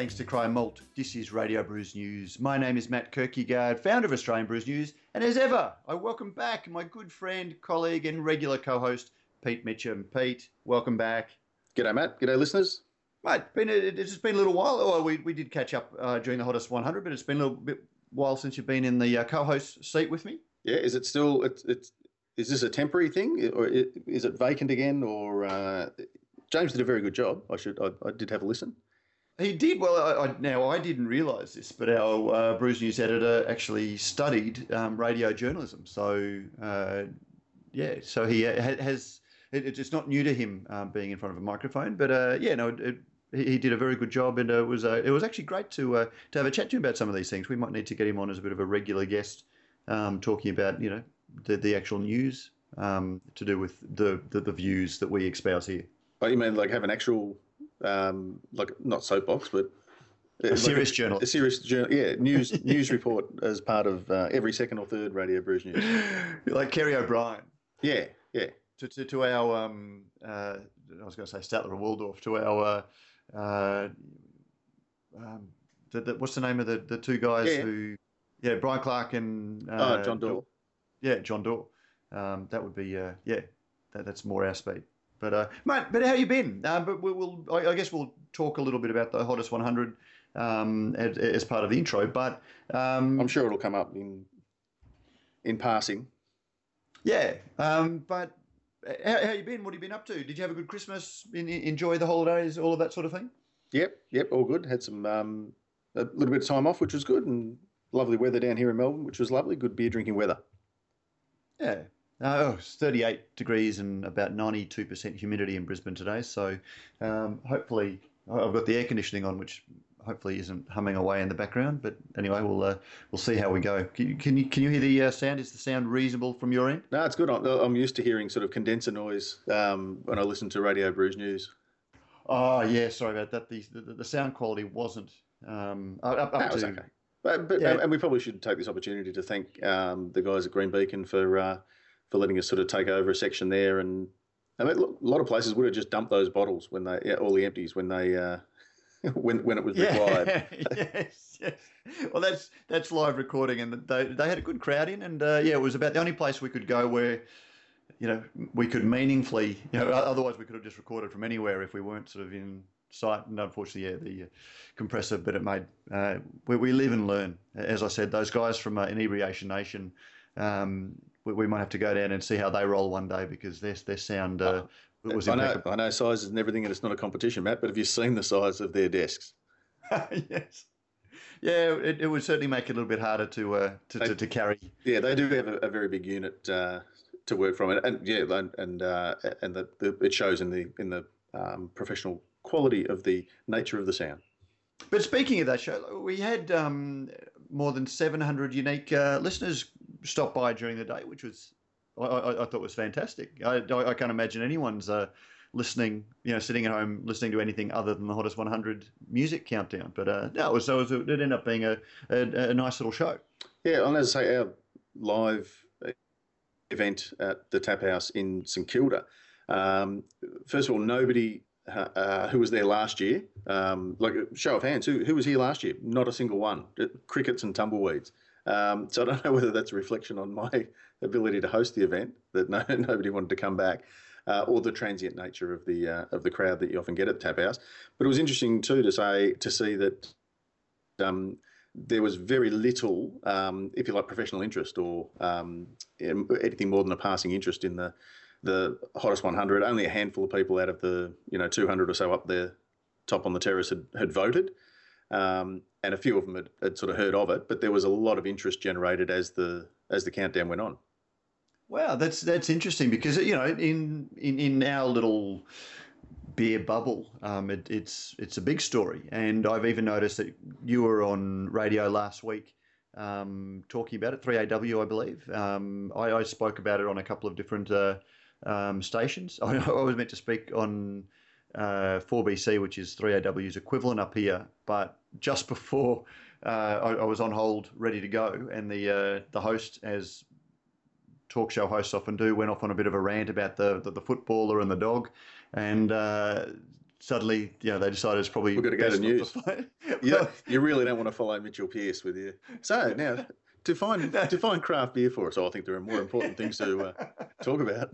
thanks to Cryer Malt. This is Radio Brews News. My name is Matt Kirkegaard, founder of Australian Brews News, and as ever, I welcome back my good friend, colleague, and regular co-host, Pete Mitchell. Pete, welcome back. G'day, Matt. G'day, listeners. Mate, been a, it's been a little while. Oh, we, we did catch up uh, during the Hottest 100, but it's been a little bit while since you've been in the uh, co-host seat with me. Yeah, is it still? It's, it's is this a temporary thing, or is it vacant again? Or uh, James did a very good job. I should. I, I did have a listen. He did well. I, now I didn't realise this, but our uh, Brews News editor actually studied um, radio journalism. So uh, yeah, so he has. It, it's not new to him um, being in front of a microphone, but uh, yeah, no, it, he, did a very good job, and it was uh, it was actually great to uh, to have a chat to him about some of these things. We might need to get him on as a bit of a regular guest, um, talking about you know the the actual news um, to do with the, the the views that we espouse here. Oh, you mean like have an actual um, like not soapbox, but a serious a, journal. A serious journal, yeah. News news report as part of uh, every second or third Radio Brews News. like Kerry O'Brien. Yeah, yeah. To, to, to our, um, uh, I was going to say Statler and Waldorf, to our, uh, uh, um, the, the, what's the name of the, the two guys yeah. who, yeah, Brian Clark and uh, oh, John Dawe. Yeah, John Dawe. Um, that would be, uh, yeah, that, that's more our speed. But uh, mate, but how you been? Uh, but we, will I, I, guess we'll talk a little bit about the hottest 100 um, as, as, part of the intro. But um, I'm sure it'll come up in in passing. Yeah, um, but how, how you been? What have you been up to? Did you have a good Christmas? In, enjoy the holidays, all of that sort of thing. Yep, yep, all good. Had some um, a little bit of time off, which was good, and lovely weather down here in Melbourne, which was lovely. Good beer drinking weather. Yeah, Oh, it's 38 degrees and about 92% humidity in Brisbane today. So um, hopefully, I've got the air conditioning on, which hopefully isn't humming away in the background. But anyway, we'll uh, we'll see how we go. Can you can you, can you hear the uh, sound? Is the sound reasonable from your end? No, it's good. I'm used to hearing sort of condenser noise um, when I listen to Radio Brews News. Oh yeah, sorry about that. The the, the sound quality wasn't um, up, up to. Okay. But, but yeah. and we probably should take this opportunity to thank um, the guys at Green Beacon for uh, for letting us sort of take over a section there. And I mean, a lot of places would have just dumped those bottles when they, yeah, all the empties when they, uh, when when it was required. yes, yes. Well, that's that's live recording, and they they had a good crowd in, and uh, yeah, it was about the only place we could go where. You know, we could meaningfully. You know, otherwise we could have just recorded from anywhere if we weren't sort of in sight. And unfortunately, yeah, the uh, compressor, but it made. Uh, we, we live and learn. As I said, those guys from uh, Inebriation Nation, um, we, we, might have to go down and see how they roll one day because their their sound uh, was I know, I know sizes and everything, and it's not a competition, Matt. But have you seen the size of their desks? yes. Yeah, it, it, would certainly make it a little bit harder to uh, to, they, to, to, carry. Yeah, they do have a, a very big unit uh, to work from, and, and yeah, and and, uh, and the, the, it shows in the in the um, professional quality of the nature of the sound. But speaking of that show, we had um, more than 700 unique uh, listeners stop by during the day, which was I, I, I thought was fantastic. I, I can't imagine anyone's uh, listening, you know, sitting at home listening to anything other than the hottest 100 music countdown. But uh, no, it was, it, was, it ended up being a, a, a nice little show. Yeah, and as I say, our live event at the Tap House in St Kilda. Um, first of all, nobody uh, who was there last year. Um, like show of hands, who who was here last year? Not a single one. Crickets and tumbleweeds. Um, so I don't know whether that's a reflection on my ability to host the event that no, nobody wanted to come back, uh, or the transient nature of the uh, of the crowd that you often get at Tap House. But it was interesting too to say to see that. Um, there was very little, um, if you like, professional interest or um, anything more than a passing interest in the the hottest 100. Only a handful of people out of the you know 200 or so up there, top on the terrace had, had voted, um, and a few of them had, had, sort of heard of it. But there was a lot of interest generated as the as the countdown went on. Wow, that's that's interesting because you know in in, in our little beer bubble, um, it, it's it's a big story, and I've even noticed that you were on radio last week. Um, talking about it, 3AW, I believe. Um, I, I, spoke about it on a couple of different uh, um, stations. I, I, was meant to speak on uh, 4BC, which is 3AW's equivalent up here, but just before uh, I, I, was on hold, ready to go, and the uh, the host, as talk show hosts often do, went off on a bit of a rant about the the, the footballer and the dog, and uh, suddenly, you know, they decided it's probably we've got to go to news. follow- Yeah, you really don't want to follow Mitchell Pearce with you. So now, define define craft beer for us. Oh, I think there are more important things to uh, talk about.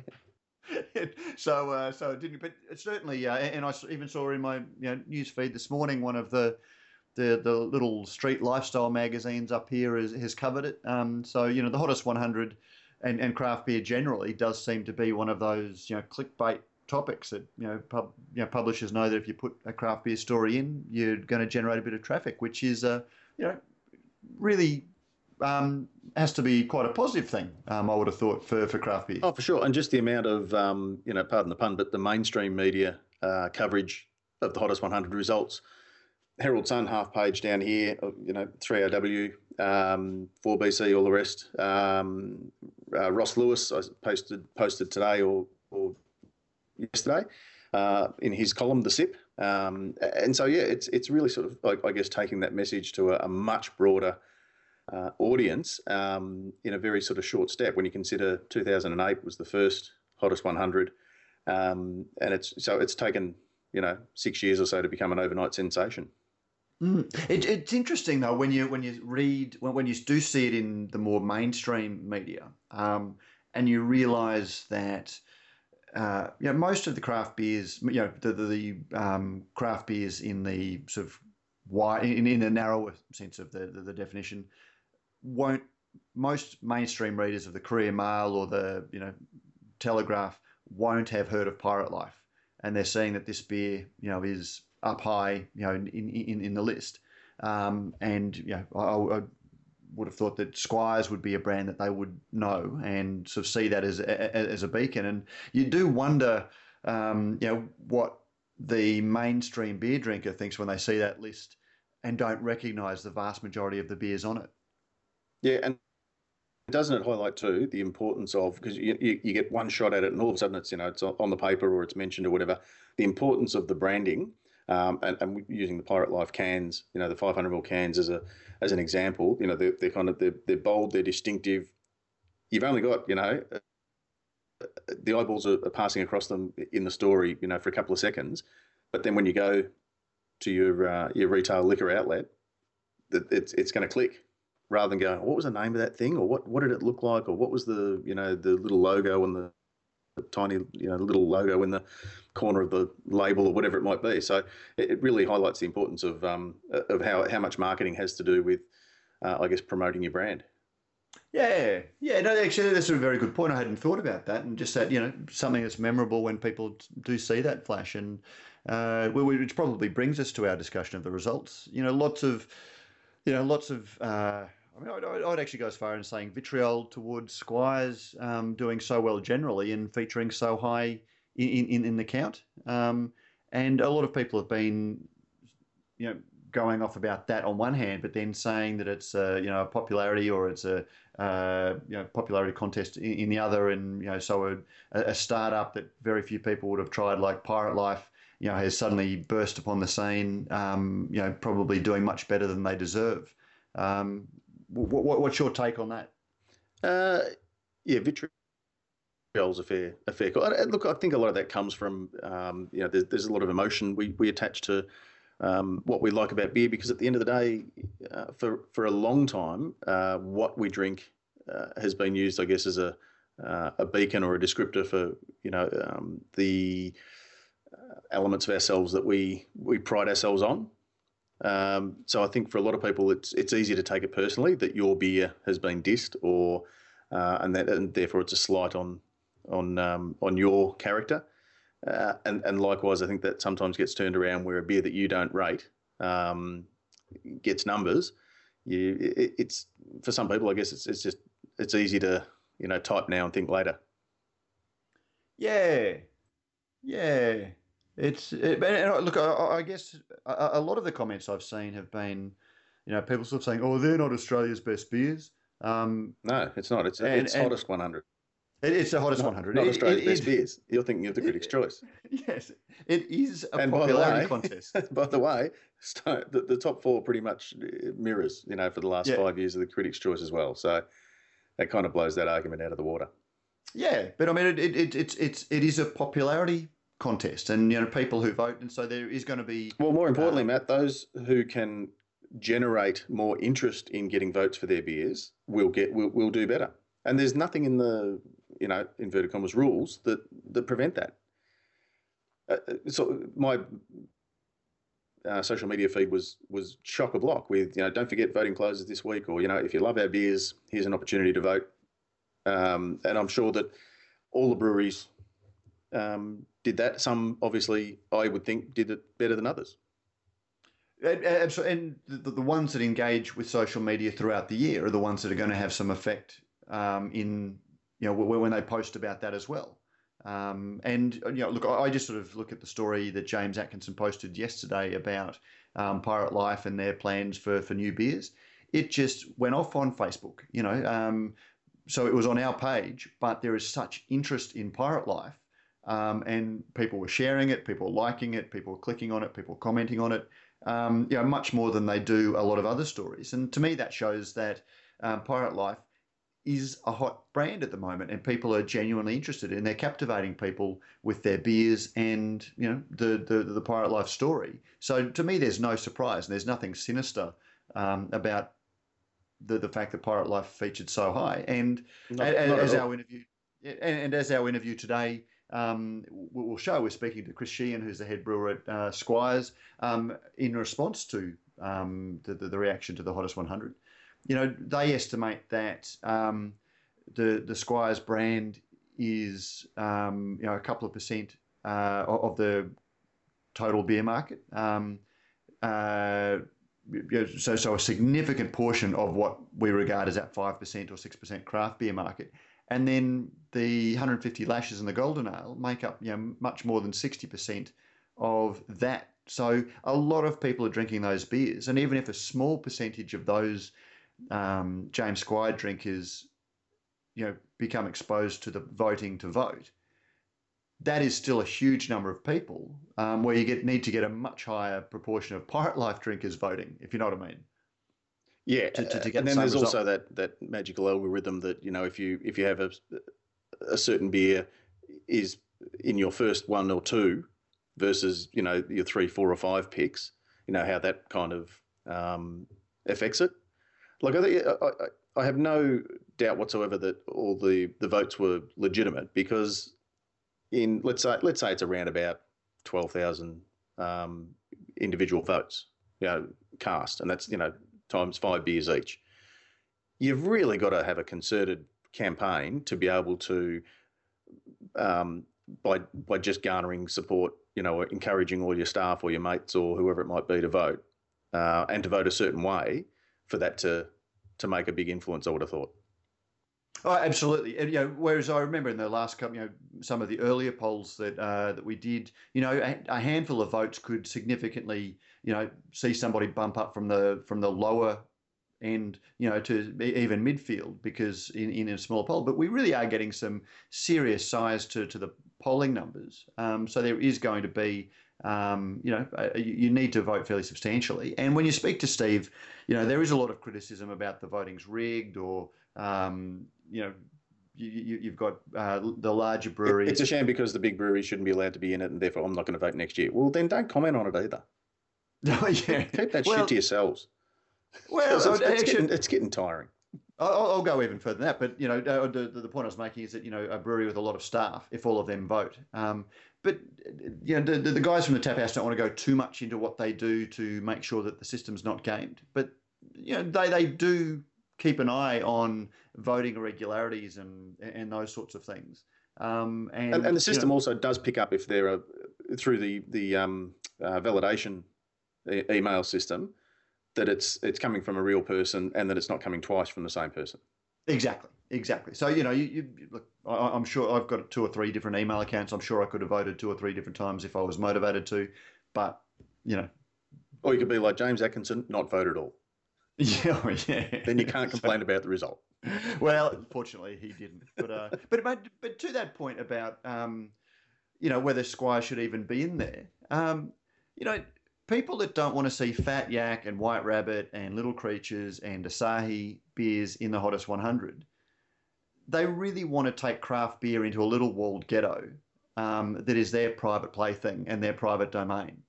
so, uh, so it didn't, but certainly, uh, and I even saw in my you know, news feed this morning one of the the the little street lifestyle magazines up here has, has covered it. Um, so you know, the hottest 100 and, and craft beer generally does seem to be one of those you know clickbait topics that you know pub, you know publishers know that if you put a craft beer story in, you're going to generate a bit of traffic, which is uh, you know really um, has to be quite a positive thing. Um, I would have thought for for craft beer. Oh, for sure. And just the amount of, um, you know, pardon the pun, but the mainstream media uh, coverage of the hottest 100 results. Herald Sun half page down here, uh, you know, 3AW, um, 4BC, all the rest. Um, uh, Ross Lewis, I posted posted today or, or yesterday uh, in his column, The Sip. Um, and so, yeah, it's it's really sort of, I, I guess, taking that message to a, a much broader uh, audience um, in a very sort of short step when you consider 2008 was the first hottest 100 um, and it's so it's taken you know six years or so to become an overnight sensation Mm. It, it's interesting though when you when you read when, when you do see it in the more mainstream media, um, and you realise that uh, you know most of the craft beers, you know the the, the um, craft beers in the sort of wide in, in a narrower sense of the, the, the definition won't most mainstream readers of the Courier Mail or the you know Telegraph won't have heard of Pirate Life, and they're seeing that this beer you know is up high, you know, in in, in the list. Um, and you know, I, I would have thought that Squires would be a brand that they would know and sort of see that as a, as a beacon. And you do wonder, um, you know, what the mainstream beer drinker thinks when they see that list and don't recognise the vast majority of the beers on it. Yeah and doesn't it highlight too the importance of because you, you, you get one shot at it and all of a sudden it's you know it's on the paper or it's mentioned or whatever the importance of the branding um, and, and using the Pirate Life cans, you know, the 500 ml cans as a as an example, you know, they're, they're kind of they're, they're bold, they're distinctive. You've only got, you know, the eyeballs are, are passing across them in the story, you know, for a couple of seconds, but then when you go to your uh, your retail liquor outlet, it's it's going to click rather than going, what was the name of that thing, or what what did it look like, or what was the you know the little logo and the the tiny, you know, little logo in the corner of the label or whatever it might be. So it, it really highlights the importance of um, of how how much marketing has to do with, uh, I guess, promoting your brand. Yeah, yeah. No, actually, that's a very good point. I hadn't thought about that, and just that you know something that's memorable when people do see that flash, and uh, which probably brings us to our discussion of the results. You know, lots of, you know, lots of. Uh, I mean, I'd, I'd actually go as far as saying vitriol towards Squires um, doing so well generally and featuring so high in, in, in the count. Um, and a lot of people have been, you know, going off about that on one hand, but then saying that it's a, you know a popularity or it's a uh, you know popularity contest in, in, the other, and you know so a, a startup that very few people would have tried, like Pirate Life, you know, has suddenly burst upon the scene. Um, you know, probably doing much better than they deserve. Um, what, what, what's your take on that? Uh, yeah, vitriol's a fair a fair call. Look, I think a lot of that comes from um, you know there's, there's a lot of emotion we, we attach to um, what we like about beer because at the end of the day, uh, for for a long time, uh, what we drink uh, has been used, I guess, as a uh, a beacon or a descriptor for you know um, the uh, elements of ourselves that we we pride ourselves on. Um, so I think for a lot of people, it's it's easy to take it personally that your beer has been dissed, or uh, and that and therefore it's a slight on on um, on your character. Uh, and and likewise, I think that sometimes gets turned around where a beer that you don't rate um, gets numbers. You, it, it's for some people, I guess it's it's just it's easy to you know type now and think later. Yeah, yeah. It's it, and look. I, I guess a, a, lot of the comments I've seen have been, you know, people sort of saying, "Oh, they're not Australia's best beers." Um, no, it's not. It's and, it's and hottest 100. It, it's the hottest not, 100. Not Australia's it, best beers. You're thinking of the Critics' Choice. Yes, it is a and popularity way, contest. by the way, the, the top four pretty much mirrors, you know, for the last Yeah. five years of the Critics' Choice as well. So that kind of blows that argument out of the water. Yeah, but I mean, it, it, it it's it's it is a popularity contest, and you know people who vote, and so there is going to be. Well, more importantly, uh, Matt, those who can generate more interest in getting votes for their beers will get will, will do better. And there's nothing in the you know inverted commas rules that that prevent that. Uh, uh so my uh, social media feed was was chock a block with you know don't forget voting closes this week or you know if you love our beers here's an opportunity to vote um, and I'm sure that all the breweries um, did that some obviously I would think did it better than others and, and the, the ones that engage with social media throughout the year are the ones that are going to have some effect um, in you know when they post about that as well um, and you know, look, I just sort of look at the story that James Atkinson posted yesterday about um, Pirate Life and their plans for for new beers. It just went off on Facebook, you know. Um, so it was on our page, but there is such interest in Pirate Life, um, and people were sharing it, people were liking it, people were clicking on it, people were commenting on it. Um, you know, much more than they do a lot of other stories. And to me, that shows that um, Pirate Life is a hot brand at the moment, and people are genuinely interested, and they're captivating people with their beers and you know the the, the pirate life story. So to me, there's no surprise, and there's nothing sinister um, about the the fact that pirate life featured so high. And not, as, not as our interview, and, and, as our interview today. Um, will show we're speaking to Chris Sheehan, who's the head brewer at uh, Squires, um, in response to um, the, the, reaction to the hottest 100 you know, they estimate that um, the the Squires brand is um, you know a couple of percent uh, of the total beer market. Uh, so, so a significant portion of what we regard as that five percent or six percent craft beer market, and then the 150 lashes and the golden ale make up you know much more than 60 percent of that. So a lot of people are drinking those beers, and even if a small percentage of those um, James Squire drinkers, you know, become exposed to the voting to vote, that is still a huge number of people. Um, where you get need to get a much higher proportion of Pirate Life drinkers voting, if you know what I mean. Yeah, to, to, to get and then the there's result. also that that magical algorithm that you know if you if you have a a certain beer is in your first one or two versus you know your three, four, or five picks, you know how that kind of um, affects it. Like I think I, I have no doubt whatsoever that all the, the votes were legitimate because in let's say let's say it's around about twelve thousand um, individual votes, you know, cast, and that's you know times five beers each. You've really got to have a concerted campaign to be able to, um, by by just garnering support, you know, encouraging all your staff or your mates or whoever it might be to vote, uh, and to vote a certain way for that to to make a big influence. I would have thought. Oh, absolutely. And, you know, whereas I remember in the last couple, you know, some of the earlier polls that uh, that we did, you know, a, a, handful of votes could significantly, you know, see somebody bump up from the from the lower end, you know, to even midfield because in, in a small poll. But we really are getting some serious size to to the polling numbers. Um, so there is going to be um, you know, you need to vote fairly substantially. And when you speak to Steve, you know, there is a lot of criticism about the voting's rigged or, um, you know, you, have got uh, the larger breweries. It's a shame because the big breweries shouldn't be allowed to be in it, and therefore I'm not going to vote next year. Well, then don't comment on it either. Oh, yeah. Keep that well, shit to yourselves. Well, it's, it's, getting, it's getting tiring. I'll, I'll, go even further than that, but you know, the, the, point I was making is that you know a brewery with a lot of staff, if all of them vote, um, but you know, the, the guys from the tap house don't want to go too much into what they do to make sure that the system's not gamed. But you know, they they do keep an eye on voting irregularities and and those sorts of things. Um, and, and, and, the system you know, also does pick up if there are through the the um, uh, validation e- email system that it's it's coming from a real person and that it's not coming twice from the same person. Exactly, exactly. So you know, you, you look. I, am sure I've got two or three different email accounts. I'm sure I could have voted two or three different times if I was motivated to, but you know. Or you could be like James Atkinson, not vote at all. Yeah, oh, yeah. Then you can't complain about the result. Well, fortunately, he didn't. But uh, but but but to that point about um, you know whether Squire should even be in there. Um, you know, people that don't want to see Fat Yak and White Rabbit and Little Creatures and Asahi beers in the hottest 100, they really want to take craft beer into a little walled ghetto um, that is their private plaything and their private domain.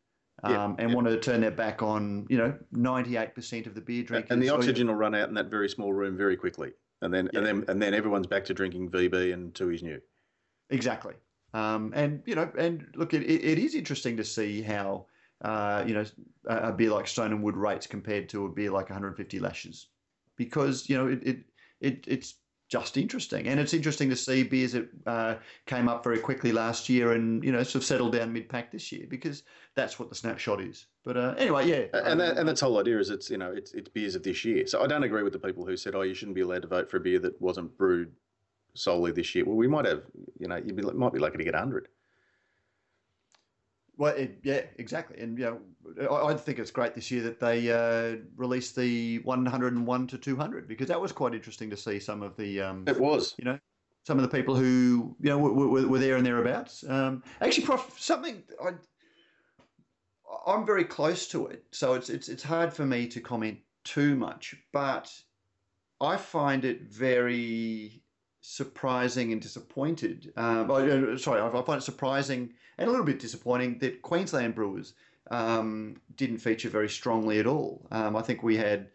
Um, Yeah, and yeah. want to turn their back on, you know, 98% of the beer drinkers. and the or, you know, oxygen will run out in that very small room very quickly, and then Yeah. and then and then everyone's back to drinking VB and Tooheys New. Exactly. Um, and you know, and look, it, it, it is interesting to see how uh, you know a, beer like Stone and Wood rates compared to a beer like 150 Lashes, because you know it, it, it it's just interesting, and it's interesting to see beers that uh, came up very quickly last year and you know sort of settled down mid pack this year because that's what the snapshot is. But uh, anyway, yeah, And that, and that's the whole idea is it's you know it's it's beers of this year. So I don't agree with the people who said oh you shouldn't be allowed to vote for a beer that wasn't brewed solely this year. Well, we might have you know you might be lucky to get hundred. Well, it, yeah, exactly, and you know, I, I think it's great this year that they uh, released the 101 to 200 because that was quite interesting to see some of the, um, It was. you know, some of the people who you know were, were, were there and thereabouts. Um, actually, Prof, something I, I'm very close to it, so it's it's it's hard for me to comment too much, but I find it very surprising and disappointed. Um, oh, sorry, I find it surprising and a little bit disappointing that Queensland brewers um, didn't feature very strongly at all. Um, I think we had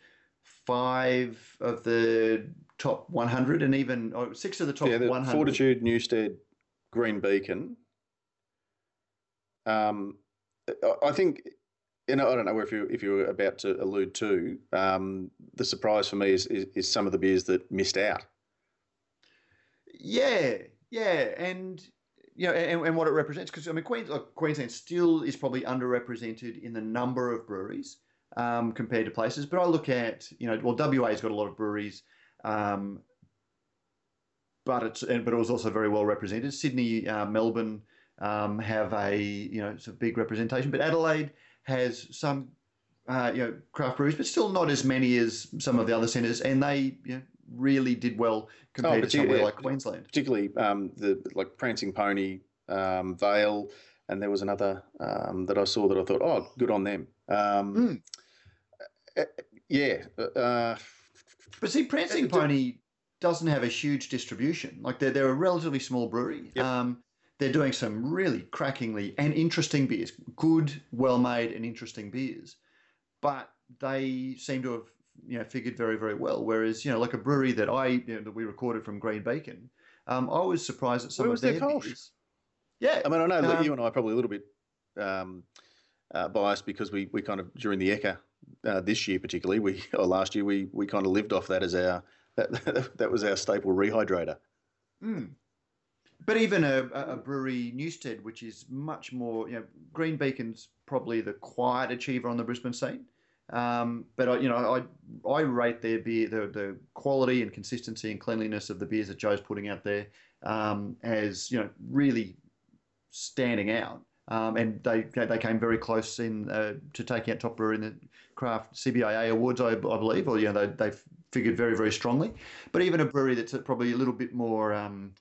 five of the top 100 and even oh, six of the top yeah, the 100. Fortitude, Newstead, Green Beacon. Um, I- I think, you know, I don't know if you if you were about to allude to um, the surprise for me is, is is some of the beers that missed out. Yeah, yeah, and you know, and, and what it represents because I mean, Queens, like, Queensland still is probably underrepresented in the number of breweries um, compared to places. But I look at you know, well, WA's got a lot of breweries, um, but it's but it was also very well represented. Sydney, uh, Melbourne um, have a you know sort of big representation, but Adelaide has some. Uh, you know, craft breweries, but still not as many as some of the other centres, and they you know, really did well compared to somewhere yeah, like Queensland. particularly um, the like Prancing Pony, um, Vale, and there was another um, that I saw that I thought, oh, good on them. Um, Mm. uh, yeah, uh, But see, Prancing do- Pony doesn't have a huge distribution. Like they're they're a relatively small brewery. Yep. Um, they're doing some really crackingly and interesting beers, good, well made and interesting beers. But they seem to have you know figured very very well. Whereas you know like a brewery that I you know, that we recorded from Green Beacon, um, I was surprised at some Where of their their beers. Yeah, I mean, I know that Um, you and I are probably a little bit um, uh, biased because we, we kind of during the ECA uh, this year particularly we or last year we we kind of lived off that as our that, that was our staple rehydrator. Mm. But even a, a a brewery, Newstead, which is much more, you know, Green Beacon's probably the quiet achiever on the Brisbane scene. Um, but I, you know, I I rate their beer, the the quality and consistency and cleanliness of the beers that Joe's putting out there um, as you know really standing out. Um, and they they came very close in uh, to taking out top brewer in the craft CBIA awards, I, I believe, or you know they they figured very very strongly. But even a brewery that's probably a little bit more, um,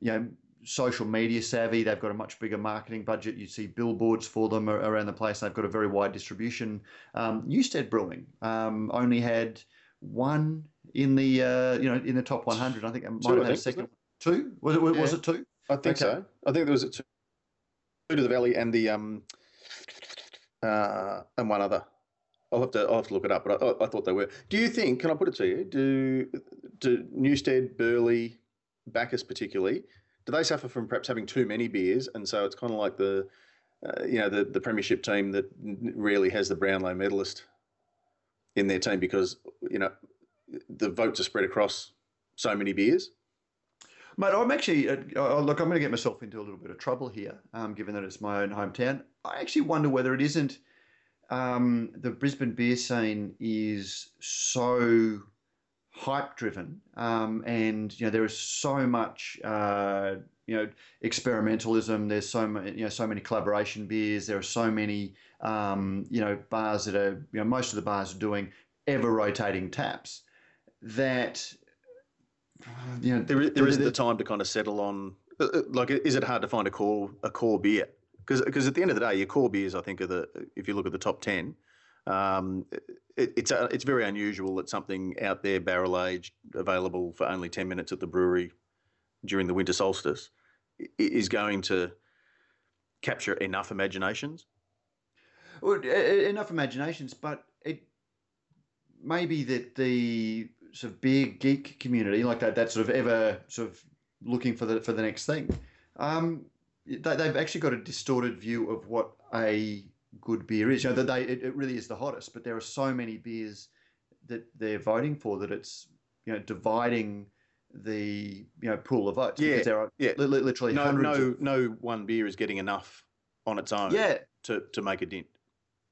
you know, social media savvy. They've got a much bigger marketing budget. You see billboards for them around the place. They've got a very wide distribution. Um, Newstead Brewing um, only had one in the uh, you know in the top 100. I think it might Two, have had a second. Two was it? Was Yeah. it two? I think Okay. so. I think there was a two, two to the valley and the um uh and one other. I'll have to I'll have to look it up, but I, I thought they were. Do you think? Can I put it to you? Do do Newstead, Burleigh, Bacchus particularly? Do they suffer from perhaps having too many beers, and so it's kind of like the uh, you know the the premiership team that rarely has the Brownlow medalist in their team because you know the votes are spread across so many beers. Mate, I'm actually uh, look. I'm going to get myself into a little bit of trouble here, um, given that it's my own hometown. I actually wonder whether it isn't um, the Brisbane beer scene is so hype driven, um, and you know there is so much uh, you know experimentalism. There's so many you know so many collaboration beers. There are so many um, you know bars that are you know most of the bars are doing ever rotating taps that you know There, is, there the- the time to kind of settle on. uh, uh, Like, is it hard to find a core a core beer? because Because at the end of the day, your core beers, I think, are the if you look at the top ten, um, it, it's uh, it's very unusual that something out there barrel aged, available for only ten minutes at the brewery during the winter solstice, is going to capture enough imaginations? Well, enough imaginations, but it maybe that the sort of beer geek community, like that, that sort of ever sort of looking for the for the next thing, um, they, they've actually got a distorted view of what a good beer is. You know that they it, it really is the hottest, but there are so many beers that they're voting for that it's you know dividing the you know pool of votes Yeah, there are yeah. li- li- literally No, hundreds no, of no one beer is getting enough on its own yeah to, to make a dent.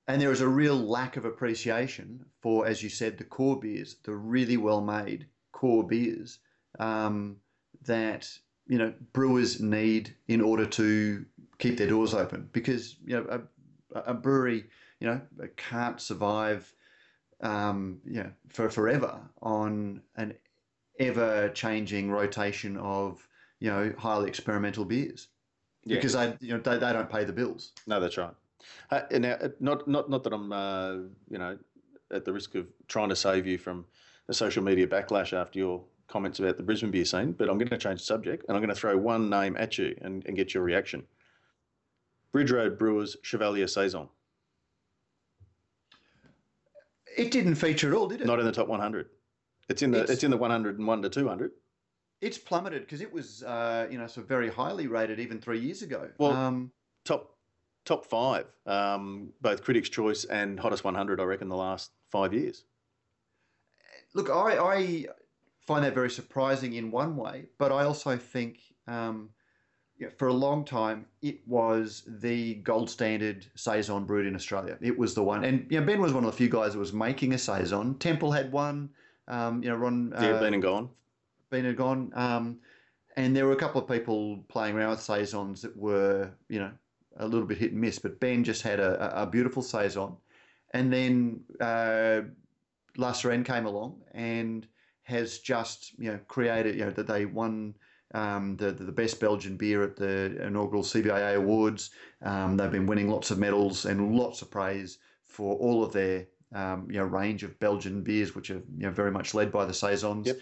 and there is a real lack of appreciation for, as you said, the core beers, the really well made core beers um, that you know brewers need in order to keep their doors open. Because you know a, brewery, you know, can't survive, um, you know, for forever on an ever changing rotation of you know highly experimental beers Yeah. because they you know they, they don't pay the bills. No, that's right. Uh, and now, uh, not not not that I'm uh, you know at the risk of trying to save you from a social media backlash after your comments about the Brisbane beer scene, but I'm going to change the subject and I'm going to throw one name at you and, and get your reaction. Bridge Road Brewers Chevalier Saison, It didn't feature at all, did it? not in the top 100. It's in the It's- it's, in the 101 to 200. it's plummeted because it was uh, you know of very highly rated even three years ago. Well- um, Top top five, um, both Critics' Choice and Hottest 100. I reckon the last five years. look, I, I find that very surprising in one way, but I also think um, you know, for a long time it was the gold standard saison brewed in Australia. It was the one, and you know, Ben was one of the few guys that was making a saison. Temple had one. Um, you know, Ron Yeah, uh, been and gone. been and gone. Um, and there were a couple of people playing around with saisons that were, you know, a little bit hit and miss. But Ben just had a, a beautiful saison, and then uh, La Sirène came along and has just, you know, created, you know, that they won. Um, the, the best Belgian beer at the inaugural CBIA Awards. Um, they've been winning lots of medals and lots of praise for all of their um, you know range of Belgian beers, which are you know very much led by the saisons Yep.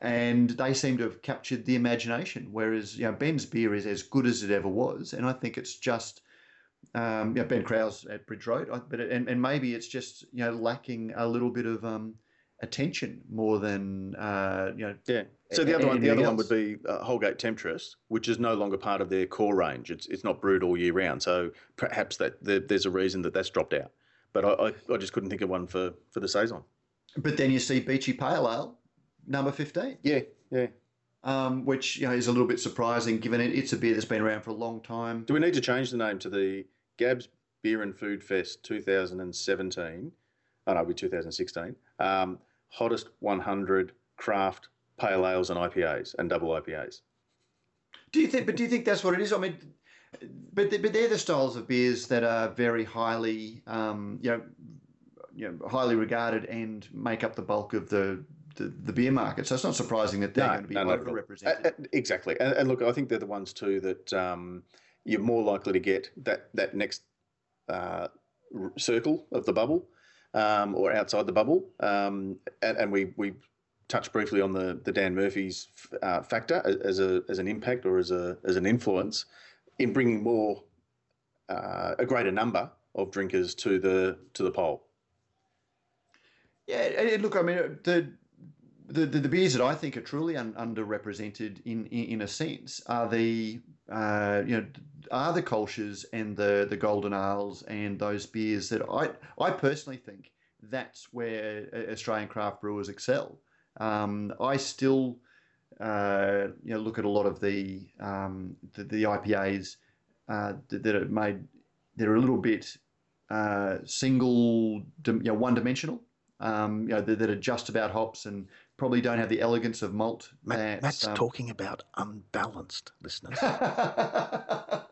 and they seem to have captured the imagination. Whereas you know Ben's beer is as good as it ever was, and I think it's just um, you know, Ben Kraus at Bridge Road, I- but it, and, and maybe it's just you know lacking a little bit of um, attention more than uh, you know. Yeah. So the other one, the other one would be uh, Holgate Temptress, which is no longer part of their core range. It's it's not brewed all year round. So perhaps that there, there's a reason that that's dropped out. But I, I, I just couldn't think of one for for the saison. But then you see Beachy Pale Ale, number fifteen. Yeah, yeah. Um, which you know is a little bit surprising given it, it's a beer that's been around for a long time. Do we need to change the name to the Gabs Beer and Food Fest 2017? Oh no, it'll be 2016. Um, hottest 100 craft pale ales and IPAs and double IPAs. Do you think? But do you think that's what it is? I mean, but but they're the styles of beers that are very highly, um, you know, you know, highly regarded and make up the bulk of the the, the beer market. So it's not surprising that they're No, going to be no, not at all. overrepresented. Uh, uh, exactly, and, and look, I think they're the ones too that um, you're more likely to get that that next uh, r- circle of the bubble um, or outside the bubble. Um, and, and we we touched briefly on the the Dan Murphy's uh, factor as, a as an impact or as a as an influence in bringing more uh, a greater number of drinkers to the to the poll. Yeah, look, I mean, the the, the, the beers that I think are truly un, underrepresented in, in in a sense are the uh, you know are the Kolsch's and the the Golden Ales and those beers that I I personally think that's where uh, Australian craft brewers excel. Um, I still uh, you know look at a lot of the um, the, the IPAs uh, that, that are made they're a little bit uh, single you know one dimensional um, you know, that, that are just about hops and probably don't have the elegance of malt. Matt, Matt's um, talking about unbalanced listeners. oh,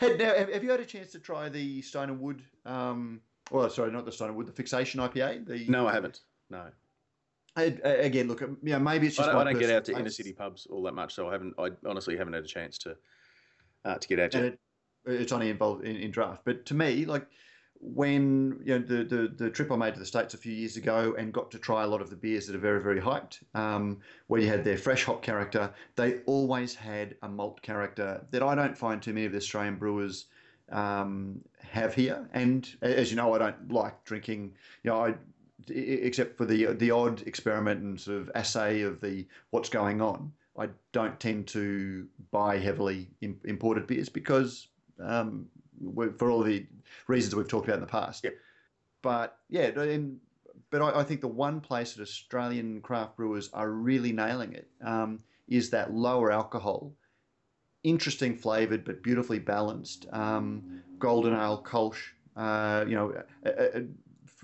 had- now, have, have you had a chance to try the Stone and Wood? Um, well, sorry, not the Stone and Wood, the Fixation IPA. The no, I haven't. No. I- I- again, look, you know, maybe it's I just don't, my I don't get out to inner city pubs all that much, so I haven't. I honestly haven't had a chance to uh, to get out and yet. it, it's only involved in, in draft. But to me, like when you know the, the the trip I made to the states a few years ago and got to try a lot of the beers that are very very hyped, um, where you had their fresh hop character, they always had a malt character that I don't find too many of the Australian brewers um, have here. And as you know, I don't like drinking. You know, I except for the the odd experiment and sort of assay of the what's going on. I don't tend to buy heavily imported beers because um, for all the reasons we've talked about in the past. Yep. But yeah, and, but I, I, think the one place that Australian craft brewers are really nailing it um, is that lower alcohol, interesting flavored but beautifully balanced um, golden ale Kolsch. Uh, you know, a, a,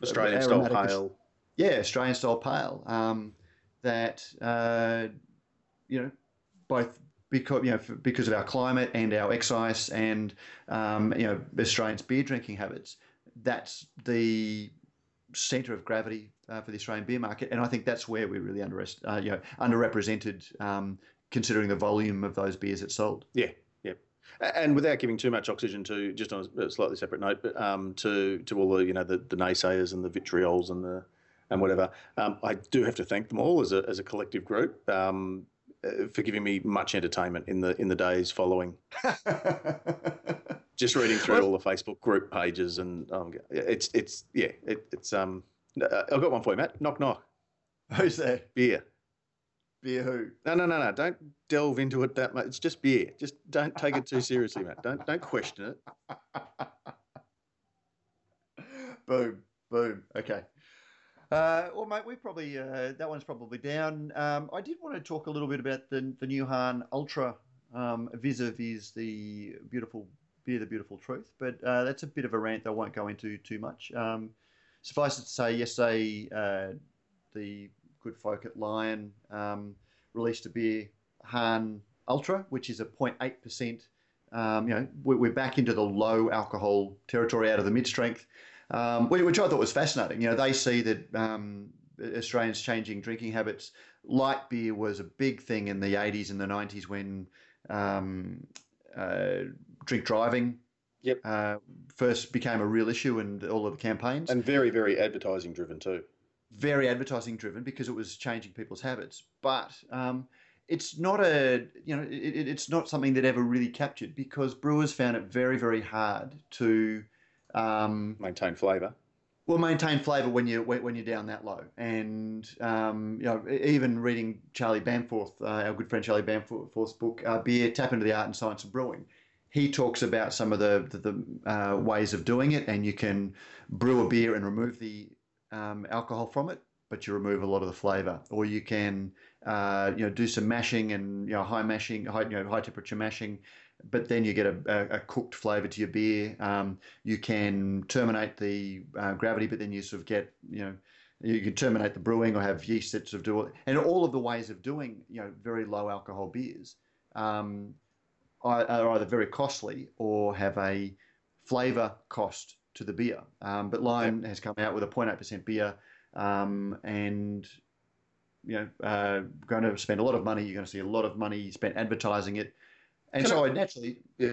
Australian style pale. Yeah, Australian style pale. Um, that uh, you know, both because you know because of our climate and our excise and um, you know Australians' beer drinking habits. That's the centre of gravity uh, for the Australian beer market, and I think that's where we're really under uh, you know underrepresented, um, considering the volume of those beers that sold. Yeah, yeah, and without giving too much oxygen to just on a slightly separate note, but um, to to all the you know the, the naysayers and the vitriols and the and whatever, um, I do have to thank them all as a as a collective group. Um, for giving me much entertainment in the in the days following. Just reading through all the Facebook group pages and um, it's it's yeah it, it's um uh, I've got one for you, Matt. Knock knock. Who's there? Beer. Beer who? No, no, no, no. Don't delve into it that much. It's just beer. Just don't take it too seriously, Matt. Don't don't question it. boom, boom. Okay. Uh, well, mate, we probably uh, that one's probably down. Um, I did want to talk a little bit about the the new Hahn Ultra um, vis-a-vis the beautiful beer, the beautiful truth, but uh, that's a bit of a rant I won't go into too much. Um, suffice it to say, yesterday uh, the good folk at Lion um, released a beer, Hahn Ultra, which is a 0.8 percent. Um, you know, we're back into the low alcohol territory out of the mid strength um, which I thought was fascinating. You know, they see that um, Australians changing drinking habits. Light beer was a big thing in the 80s and the 90s when um, uh, drink driving yep. uh, first became a real issue and all of the campaigns. And very, very advertising driven too. Very advertising driven because it was changing people's habits. But um, it's not a you know it, it's not something that ever really captured because brewers found it very very hard to um, maintain flavour. Well, maintain flavour when you when you're down that low, and um, you know even reading Charlie Bamforth, uh, our good friend Charlie Bamforth's book, uh, "Beer: Tap into the Art and Science of Brewing," he talks about some of the the, the uh, ways of doing it, and you can brew a beer and remove the um, alcohol from it, but you remove a lot of the flavour, or you can uh, you know do some mashing and you know high mashing, high you know high temperature mashing, but then you get a, a, a cooked flavour to your beer. Um, you can terminate the uh, gravity, but then you sort of get, you know, you can terminate the brewing or have yeast that sort of do it. And all of the ways of doing, you know, very low alcohol beers um, are, are, either very costly or have a flavour cost to the beer. Um, but Lion has come out with a 0.8% beer um, and you know, uh, going to spend a lot of money. You're going to see a lot of money spent advertising it. And Can so I, I, naturally, yeah.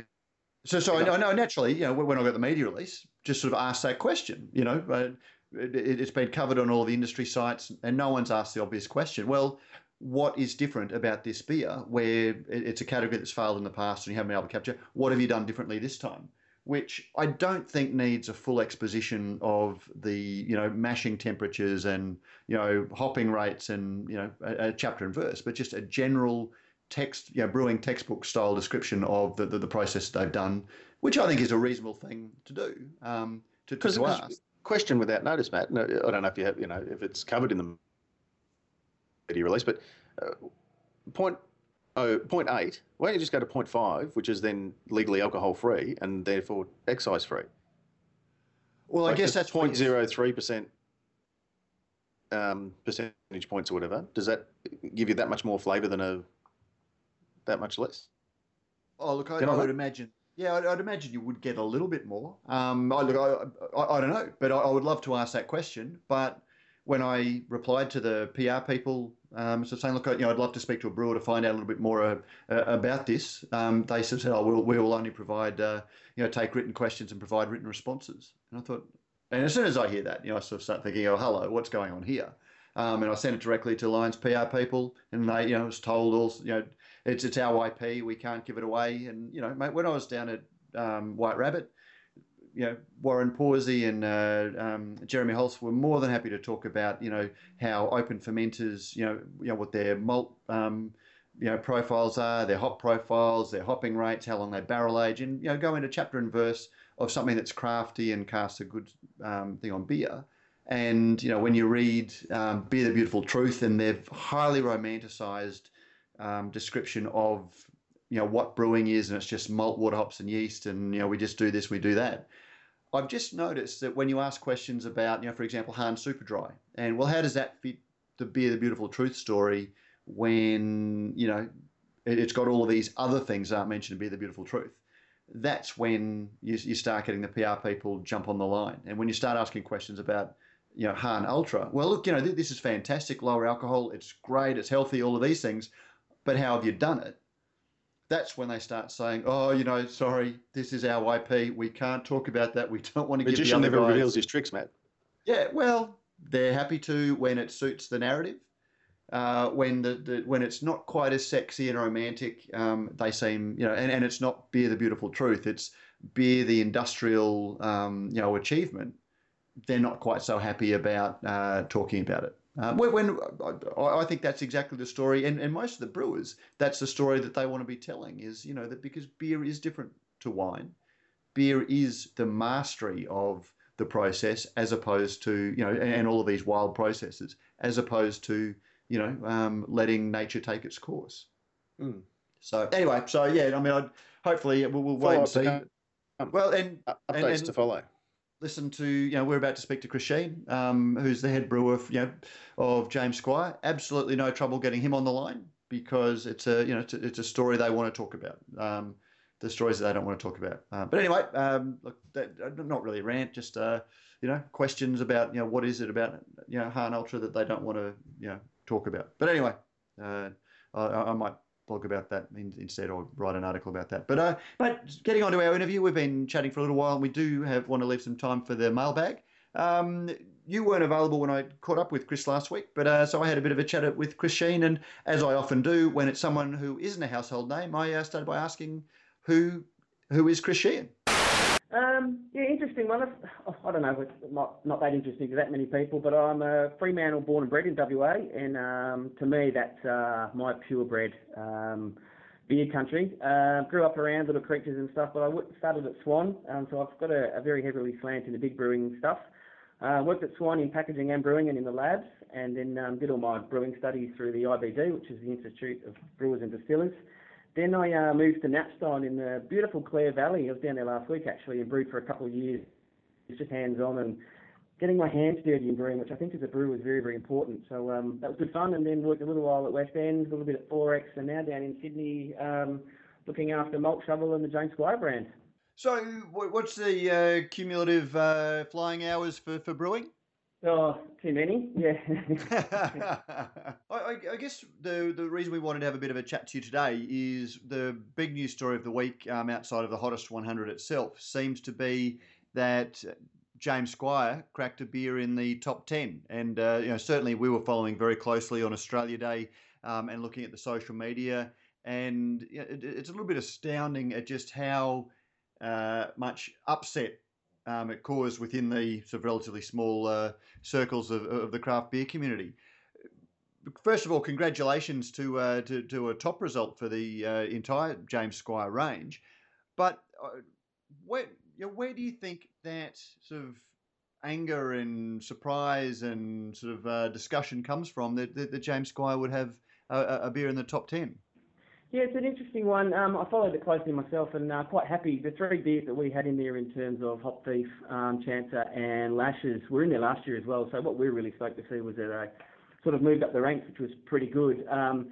So, so I, know naturally, you know, when I got the media release, just sort of asked that question. You know, uh, it, has been covered on all the industry sites, and no one's asked the obvious question. Well, what is different about this beer, where it's a category that's failed in the past and you haven't been able to capture? What have you done differently this time? Which I don't think needs a full exposition of the, you know, mashing temperatures and you know hopping rates and you know a, a chapter and verse, but just a general text, you know, brewing textbook style description of the, the, the, process they've done, which I think is a reasonable thing to do. Um, to, to, to ask. Question without notice, Matt. No, I don't know if you have, you know, if it's covered in the media release, but uh, point oh, point eight. Why don't you just go to point five, which is then legally alcohol free and therefore excise free? Well, like I guess that's point zero three percent um, percentage points or whatever. Does that give you that much more flavour than a that much less. Oh, look, I, I would imagine. Yeah, I'd, I'd, imagine you would get a little bit more. Um, I, look, I, I, I don't know, but I, I, would love to ask that question. But when I replied to the PR people Um, so saying, look, you know, I'd love to speak to a brewer to find out a little bit more uh, uh, about this. Um, they said, oh, we'll, we will only provide, uh, you know, take written questions and provide written responses. And I thought, and as soon as I hear that, you know, I sort of start thinking, oh, hello, what's going on here? Um, and I sent it directly to Lions PR people, and they, you know, was told, all, you know, it's it's our IP, we can't give it away. And you know, mate, when I was down at um, White Rabbit, you know, Warren Pawsey and uh, um, Jeremy Holz were more than happy to talk about, you know, how open fermenters, you know, you know what their malt, um, you know, profiles are, their hop profiles, their hopping rates, how long they barrel age, and you know, go into chapter and verse of something that's crafty and casts a good um, thing on beer. And you know, when you read um, "Beer: The Beautiful Truth" and their highly romanticized um, description of you know what brewing is, and it's just malt, water, hops, and yeast, and you know we just do this, we do that. I've just noticed that when you ask questions about, you know, for example, Hahn Super Dry, and well, how does that fit the Beer: The Beautiful Truth story when you know it's got all of these other things that aren't mentioned in Beer: The Beautiful Truth? That's when you, you start getting the PR people jump on the line, and when you start asking questions about you know, Hahn Ultra. Well, look, you know, this is fantastic, lower alcohol, it's great, it's healthy, all of these things, but how have you done it? That's when they start saying, "Oh, you know, sorry, this is our IP. We can't talk about that. We don't want to Magician give the other never guys. reveals his tricks, Matt. Yeah, well, they're happy to when it suits the narrative. Uh, when the, the when it's not quite as sexy and romantic, um, they seem you know, and, and it's not beer the beautiful truth. It's beer the industrial um, you know achievement. They're not quite so happy about uh, talking about it. Uh, when, when I, I think that's exactly the story, and, and most of the brewers, that's the story that they want to be telling. Is you know that because beer is different to wine, beer is the mastery of the process as opposed to you know and, all of these wild processes as opposed to you know um, letting nature take its course. Mm. So anyway, so yeah, I mean, I'd, hopefully we'll, we'll wait and see. To come. Well, and Uh, and- updates and- to follow. Listen to you know we're about to speak to Chris Sheehan, um, who's the head brewer you know of James Squire. Absolutely no trouble getting him on the line because it's a you know it's a, it's a story they want to talk about. Um, the stories that they don't want to talk about. Uh, but anyway, um, look, that, uh, not really a rant, just uh, you know questions about you know what is it about you know Hahn Ultra that they don't want to you know talk about. But anyway, uh, I, I might blog about that in, instead or write an article about that. But uh, but getting on to our interview, we've been chatting for a little while, and we do have want to leave some time for the mailbag. Um, you weren't available when I caught up with Chris last week, but uh, so I had a bit of a chat with Chris Sheehan, and as I often do when it's someone who isn't a household name, I uh, started by asking who who is Chris Sheehan. Um, yeah, interesting one. Oh, I don't know, it's not not that interesting to that many people, but I'm a Fremantle born and bred in WA, and um, to me that's uh, my purebred um, beer country. Uh, grew up around little creatures and stuff, but I started at Swan, um, so I've got a, a very heavily slant into big brewing stuff. Uh, worked at Swan in packaging and brewing and in the labs, and then um, did all my brewing studies through the IBD, which is the Institute of Brewers and Distillers. Then I uh, moved to Knappstein in the beautiful Clare Valley. I was down there last week actually and brewed for a couple of years, It's just hands on and getting my hands dirty in brewing, which I think as a brewer is very, very important. So um, that was good fun. And then worked a little while at West End, a little bit at XXXX, and now down in Sydney um, looking after Malt Shovel and the James Squire brand. So, what's the uh, cumulative uh, flying hours for, for brewing? Oh, too many? Yeah. I, I, I guess the the reason we wanted to have a bit of a chat to you today is the big news story of the week um, outside of the hottest 100 itself seems to be that James Squire cracked a beer in the top 10, and uh, you know certainly we were following very closely on Australia Day um, and looking at the social media, and you know, it, it's a little bit astounding at just how uh, much upset um, it caused within the sort of relatively small uh, circles of, of the craft beer community. First of all, congratulations to uh, to, to a top result for the uh, entire James Squire range. But uh, where you know, where do you think that sort of anger and surprise and sort of uh, discussion comes from that, that, that James Squire would have a, a beer in the top ten? Yeah, it's an interesting one. Um, I followed it closely myself and uh, quite happy. The three beers that we had in there in terms of Hop Thief, um, Chancer and Lashes were in there last year as well. So what we really stoked to see was that they sort of moved up the ranks, which was pretty good. Um,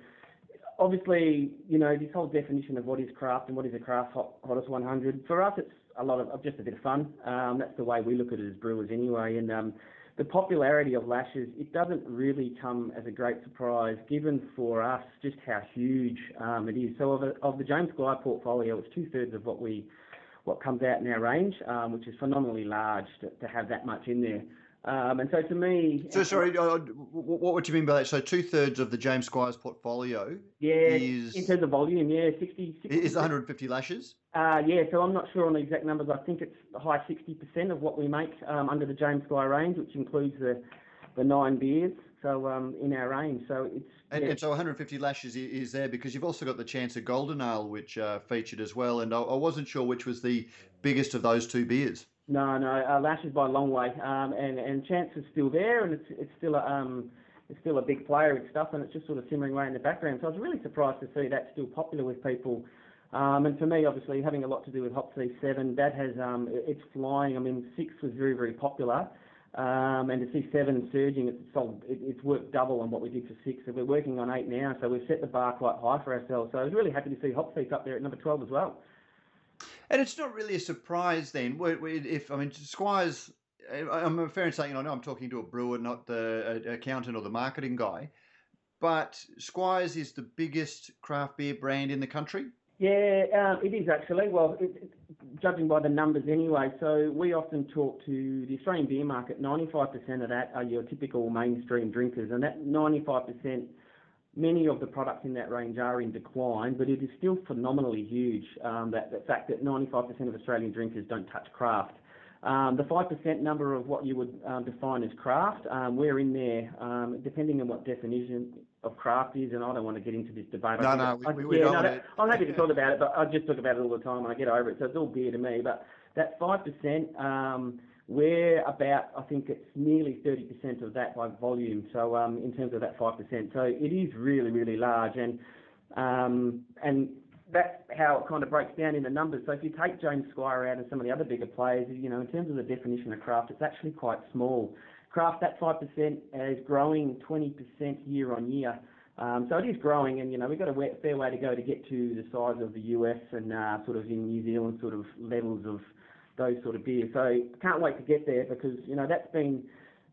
obviously, you know, this whole definition of what is craft and what is a craft hot, hottest 100, for us it's a lot of just a bit of fun. Um, that's the way we look at it as brewers anyway. And um, the popularity of lashes, it doesn't really come as a great surprise, given for us just how huge um, it is. So of, a, of the James Squire portfolio, it's two thirds of what we what comes out in our range, um, which is phenomenally large to, to have that much in there. Um, and so to me, so sorry, uh, what would you mean by that? So two thirds of the James Squires portfolio, yeah, is, in terms of volume, yeah, 60, 60 is 150 lashes. Uh, yeah, so I'm not sure on the exact numbers. I think it's the high 60% of what we make um, under the James Squire range, which includes the the nine beers. So um, in our range, so it's and, yeah. and, so 150 lashes is there because you've also got the chance of Golden Ale, which uh, featured as well. And I, I wasn't sure which was the biggest of those two beers. No, no, uh, Lashes by a long way, um, and and Chance is still there, and it's it's still a um, it's still a big player and stuff, and it's just sort of simmering away in the background. So I was really surprised to see that still popular with people. Um, and for me, obviously, having a lot to do with Hop C7, that has um, it's flying. I mean, six was very very popular, um, and to see seven surging, it's sold, it, it's worked double on what we did for six. So we're working on eight now, so we've set the bar quite high for ourselves. So I was really happy to see Hop up there at number 12 as well. And it's not really a surprise then. If I mean, Squires, I'm fair in saying, I know I'm talking to a brewer, not the accountant or the marketing guy, but Squires is the biggest craft beer brand in the country. Yeah, um, it is actually. Well, it, it, judging by the numbers anyway. So we often talk to the Australian beer market. 95% of that are your typical mainstream drinkers, and that 95% Many of the products in that range are in decline, but it is still phenomenally huge. Um, that the fact that 95% of Australian drinkers don't touch craft. Um, the 5% number of what you would um, define as craft, um, we're in there, um, depending on what definition of craft is, and I don't want to get into this debate. No, no, we, we, we yeah, don't. No, I'm happy to talk about it, but I just talk about it all the time and I get over it, so it's all beer to me. But that 5%, um, we're about, I think it's nearly 30% of that by volume. So um, in terms of that 5%, so it is really, really large, and um, and that's how it kind of breaks down in the numbers. So if you take James Squire out and some of the other bigger players, you know, in terms of the definition of craft, it's actually quite small. Craft, that 5% is growing 20% year on year. Um, so it is growing, and you know we've got a fair way to go to get to the size of the US and uh, sort of in New Zealand sort of levels of those sort of beers. So can't wait to get there because you know that's been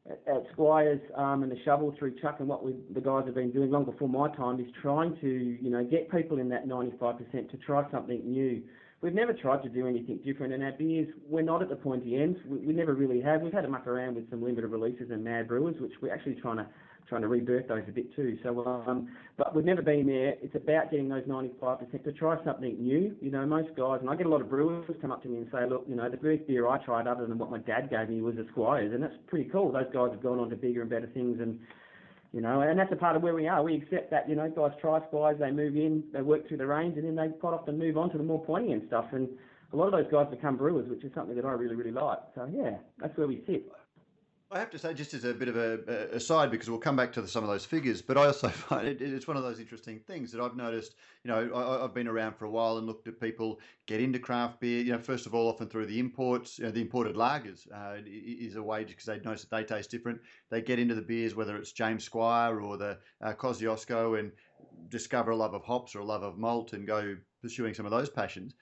at Squires um, and the shovel through Chuck and what we, the guys have been doing long before my time is trying to you know get people in that 95% to try something new. We've never tried to do anything different, and our beers we're not at the pointy ends. We, we never really have. We've had to muck around with some limited releases and mad brewers, which we're actually trying to trying to rebirth those a bit too. So, um, but we've never been there. It's about getting those 95% to try something new. You know, most guys, and I get a lot of brewers come up to me and say, look, you know, the first beer I tried other than what my dad gave me was a Squires, and that's pretty cool. Those guys have gone on to bigger and better things, and you know, and that's a part of where we are. We accept that, you know, guys try Squires, they move in, they work through the range, and then they quite often move on to the more pointy end stuff. And a lot of those guys become brewers, which is something that I really, really like. So yeah, that's where we sit. I have to say, just as a bit of a, aside, because we'll come back to the, some of those figures, but I also find it, it's one of those interesting things that I've noticed. You know, I, have been around for a while and looked at people get into craft beer. You know, first of all, often through the imports, you know, the imported lagers uh, is a way because they notice that they taste different. They get into the beers, whether it's James Squire or the uh, Kosciuszko, and discover a love of hops or a love of malt and go pursuing some of those passions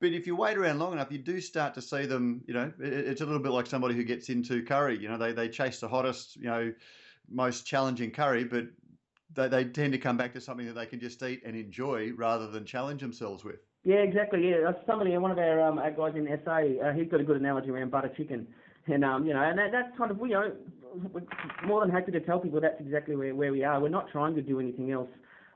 but if you wait around long enough, you do start to see them. You know, it's a little bit like somebody who gets into curry. You know, they they chase the hottest, you know, most challenging curry, but they, they tend to come back to something that they can just eat and enjoy rather than challenge themselves with. Yeah, exactly. Yeah, somebody, one of our, um, our guys in SA, uh, he's got a good analogy around butter chicken, and um, you know, and that, that's kind of you know, we're more than happy to tell people that's exactly where, where we are. We're not trying to do anything else.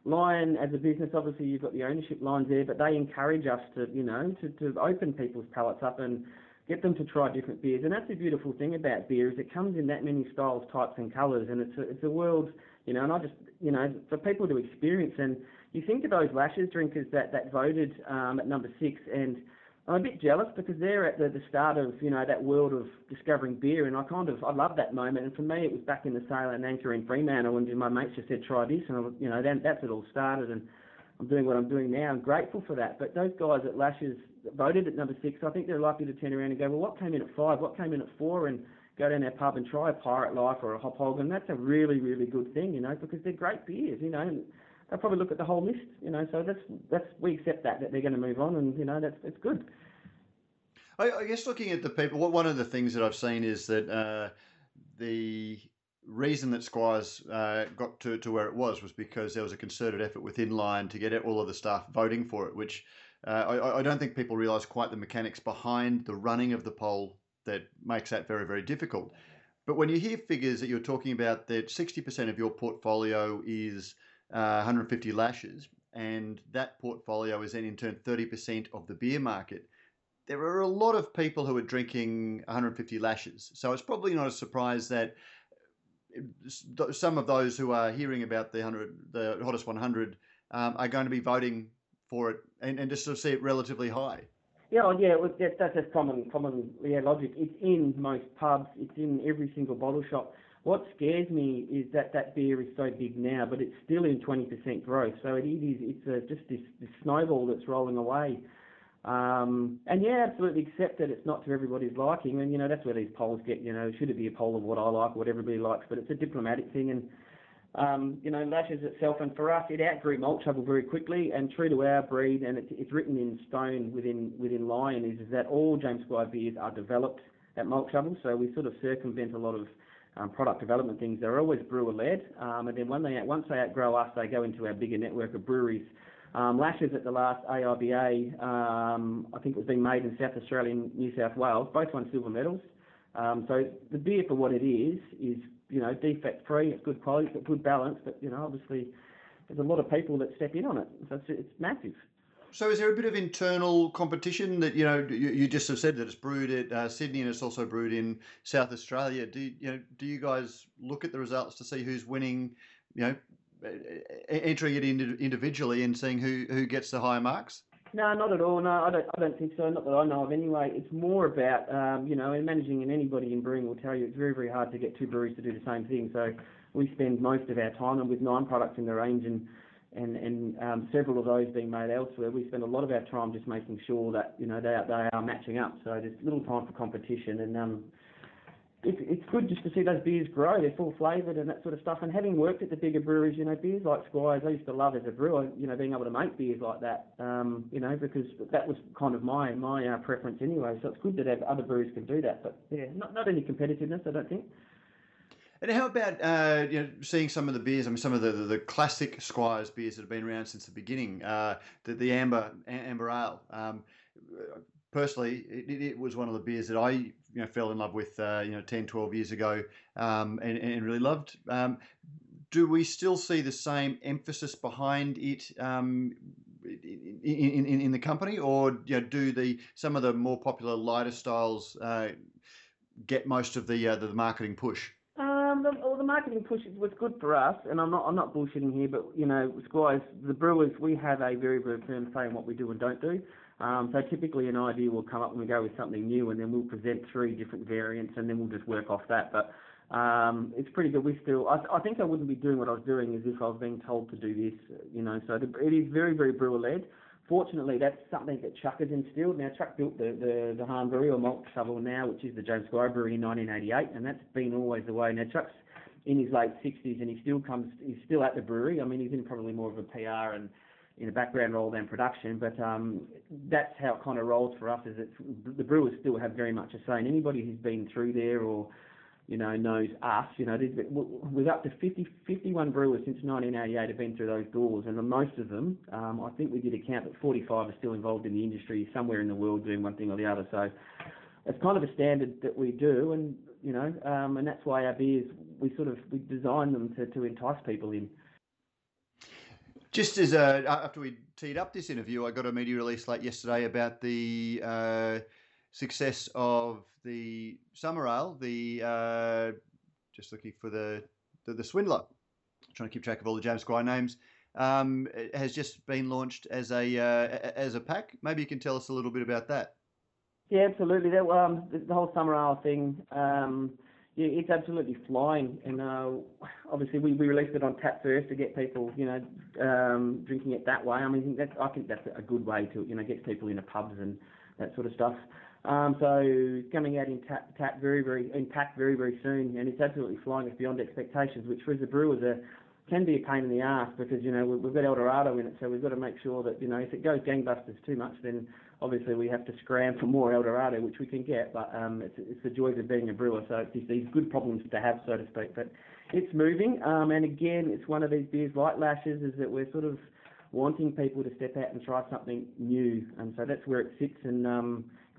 Lion, as a business, obviously you've got the ownership lines there, but they encourage us to, you know, to, to open people's palates up and get them to try different beers. And that's the beautiful thing about beer is it comes in that many styles, types, and colours, and it's a, it's a world, you know. And I just, you know, for people to experience. And you think of those lashes drinkers that that voted um, at number six, and I'm a bit jealous because they're at the, the start of you know that world of discovering beer, and I kind of I love that moment. And for me, it was back in the Sail and Anchor in Fremantle, and my mates just said try this, and I, you know then that's it all started, and I'm doing what I'm doing now. I'm grateful for that. But those guys at Lashes voted at number six. I think they're likely to turn around and go, well, what came in at five? What came in at four? And go down their pub and try a Pirate Life or a Hop Hog, and that's a really really good thing, you know, because they're great beers, you know. And, they'll probably look at the whole list, you know. So that's that's we accept that that they're going to move on, and you know that's it's good. I, I, guess looking at the people, one of the things that I've seen is that uh, the reason that Squires uh, got to, to where it was was because there was a concerted effort within Lion to get all of the staff voting for it, which uh, I, I, don't think people realise quite the mechanics behind the running of the poll that makes that very, very difficult. But when you hear figures that you're talking about that 60% of your portfolio is uh, 150 lashes, and that portfolio is then in turn 30% of the beer market, there are a lot of people who are drinking 150 lashes. So it's probably not a surprise that uh, some of those who are hearing about the 100, the hottest 100, um, are going to be voting for it and, and just sort of see it relatively high. Yeah, well, yeah, that's, that's just common, common yeah, logic. It's in most pubs. It's in every single bottle shop. What scares me is that that beer is so big now, but it's still in 20% growth. So it is, it's a, just this, this snowball that's rolling away. Um, and yeah, absolutely accept that it's not to everybody's liking. And, you know, that's where these polls get, you know, should it be a poll of what I like, what everybody likes, but it's a diplomatic thing. And, um, you know, lashes itself, and for us, it outgrew malt shovel very quickly. And true to our breed, and it's, it's written in stone within within Lion, is, is that all James Squire beers are developed at malt shovel. So we sort of circumvent a lot of um, product development things. They're always brewer led, um, and then when they once they outgrow us, they go into our bigger network of breweries. Um, lashes at the last AIBA, um, I think it was being made in South Australia and New South Wales. Both won silver medals. Um, so the beer for what it is is you know, defect free, it's good quality, it's got good balance, but you know, obviously there's a lot of people that step in on it. So it's, it's massive. So is there a bit of internal competition that you know you, you just have said that it's brewed at uh, Sydney and it's also brewed in South Australia? Do you, know do you guys look at the results to see who's winning? You know, entering it individually and seeing who who gets the higher marks. No, not at all. No, I don't. I don't think so. Not that I know of. Anyway, it's more about um, you know, and managing, and anybody in brewing will tell you it's very, very hard to get two breweries to do the same thing. So we spend most of our time, and with nine products in the range, and and and um, several of those being made elsewhere, we spend a lot of our time just making sure that you know they are, they are matching up. So there's little time for competition, and um, it's, it's good just to see those beers grow. They're full flavoured and that sort of stuff. And having worked at the bigger breweries, you know, beers like Squires, I used to love as a brewer, you know, being able to make beers like that, um, you know, because that was kind of my my uh, preference anyway. So it's good that other breweries can do that. But yeah, not not any competitiveness, I don't think. And how about uh, you know seeing some of the beers? I mean, some of the, the, the classic Squires beers that have been around since the beginning. Uh, the the amber amber ale. Um, personally, it, it, was one of the beers that I you know fell in love with uh, you know 10, 12 years ago um, and, and really loved. Um, do we still see the same emphasis behind it um, in, in, in, the company, or you know, do the some of the more popular lighter styles uh, get most of the uh, the marketing push? The, the marketing push was good for us, and I'm not I'm not bullshitting here, but you know, Squires, the brewers, we have a very very firm say in what we do and don't do. Um, so typically an idea will come up and we go with something new and then we'll present three different variants and then we'll just work off that. But um, it's pretty good. We still, I, I, think I wouldn't be doing what I was doing as if I was being told to do this, you know. So the, it is very, very brewer led. Fortunately, that's something that Chuck has instilled. Now, Chuck built the, the, the Hahn Brewery or Malt Shovel now, which is the James Squire Brewery in 1988, and that's been always the way. Now, Chuck's in his late 60s and he still comes, he's still at the brewery. I mean, he's in probably more of a PR and in a background role than production, but um, that's how it kind of rolls for us. Is it's the brewers still have very much a say, and anybody who's been through there or you know knows us. You know, with up to 50, 51 brewers since 1988 have been through those doors, and the most of them, um, I think we did a count that 45 are still involved in the industry somewhere in the world doing one thing or the other. So it's kind of a standard that we do, and you know, um, and that's why our beers we sort of we design them to, to entice people in. Just as a, after we teed up this interview, I got a media release late yesterday about the uh, success of the summer ale. The uh, just looking for the, the, the swindler, trying to keep track of all the James Squire names. Um, has just been launched as a uh, as a pack. Maybe you can tell us a little bit about that. Yeah, absolutely. That um, the whole summer ale thing. Um, yeah, it's absolutely flying, and uh, obviously we, we released it on tap first to get people, you know, um, drinking it that way. I mean, that's, I think that's a good way to, you know, get people into pubs and that sort of stuff. Um, so coming out in pack very, very soon, and it's absolutely flying us beyond expectations. Which for the brewers are can be a pain in the ass because you know we've got Eldorado in it, so we've got to make sure that you know if it goes gangbusters too much, then obviously we have to scram for more Eldorado, which we can get. But um, it's, it's the joys of being a brewer, so it's these good problems to have, so to speak. But it's moving, um, and again, it's one of these beers like Lashes, is that we're sort of wanting people to step out and try something new, and so that's where it sits. And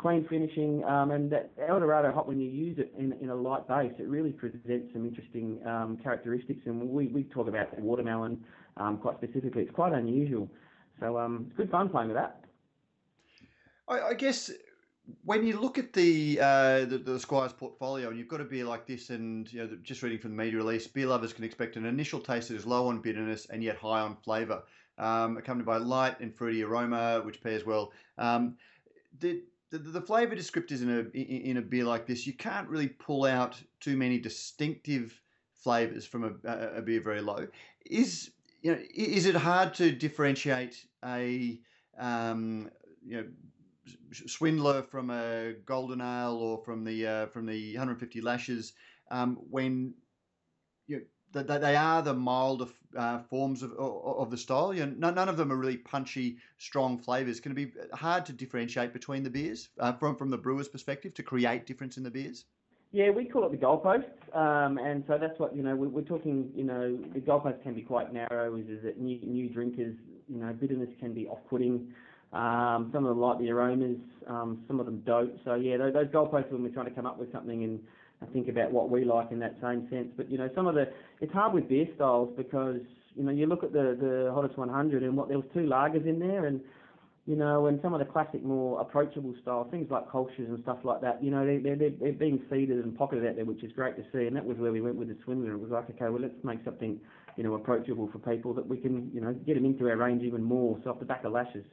clean finishing, um, and that Eldorado hot, when you use it in, in a light base, it really presents some interesting um, characteristics. And we, we talk about the watermelon um, quite specifically. It's quite unusual. So um, it's good fun playing with that. I, I guess when you look at the, uh, the, the Squires portfolio, and you've got a beer like this, and you know, just reading from the media release, beer lovers can expect an initial taste that is low on bitterness and yet high on flavour, um, accompanied by light and fruity aroma, which pairs well. Um, the, the flavour descriptors in a in a beer like this, you can't really pull out too many distinctive flavours from a, a beer very low. Is you know is it hard to differentiate a um, you know swindler from a golden ale or from the uh, from the 150 lashes um, when you know, they are the milder uh, forms of, of the style. You know, none of them are really punchy, strong flavors. Can it be hard to differentiate between the beers uh, from from the brewer's perspective to create difference in the beers? Yeah, we call it the goalposts, um, and so that's what you know. We're, talking, you know, the goalposts can be quite narrow. Is, is that new new drinkers, you know, bitterness can be off-putting. Um, some of them like the aromas, um, some of them don't. So yeah, those, those goalposts when we're trying to come up with something and think about what we like in that same sense. But you know, some of the it's hard with beer styles because you know you look at the the hottest 100 and what there was two lagers in there and you know, and some of the classic, more approachable style things like Kolsch's and stuff like that, you know, they're, they're, they're being seeded and pocketed out there, which is great to see. And that was where we went with the Swindler. It was like, okay, well, let's make something, you know, approachable for people that we can, you know, get them into our range even more. So off the back of lashes.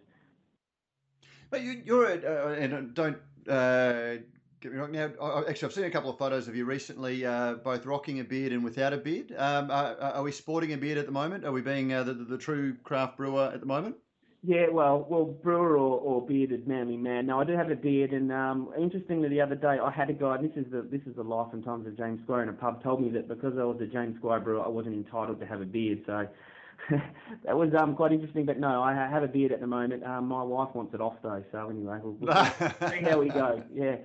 But you, are uh, and don't uh, get me wrong. Now, actually, I've seen a couple of photos of you recently, uh, both rocking a beard and without a beard. Um, are, are, we sporting a beard at the moment? Are we being uh, the, the, the, true craft brewer at the moment? Yeah, well, well, brewer or, or bearded manly man. Now, I do have a beard, and um, interestingly, the other day I had a guy. this is the this is the life and times of James Squire in a pub. Told me that because I was a James Squire brewer, I wasn't entitled to have a beard. So that was um, quite interesting. But no, I have a beard at the moment. Um, my wife wants it off though. So anyway, we'll, we'll see how we go. Yeah.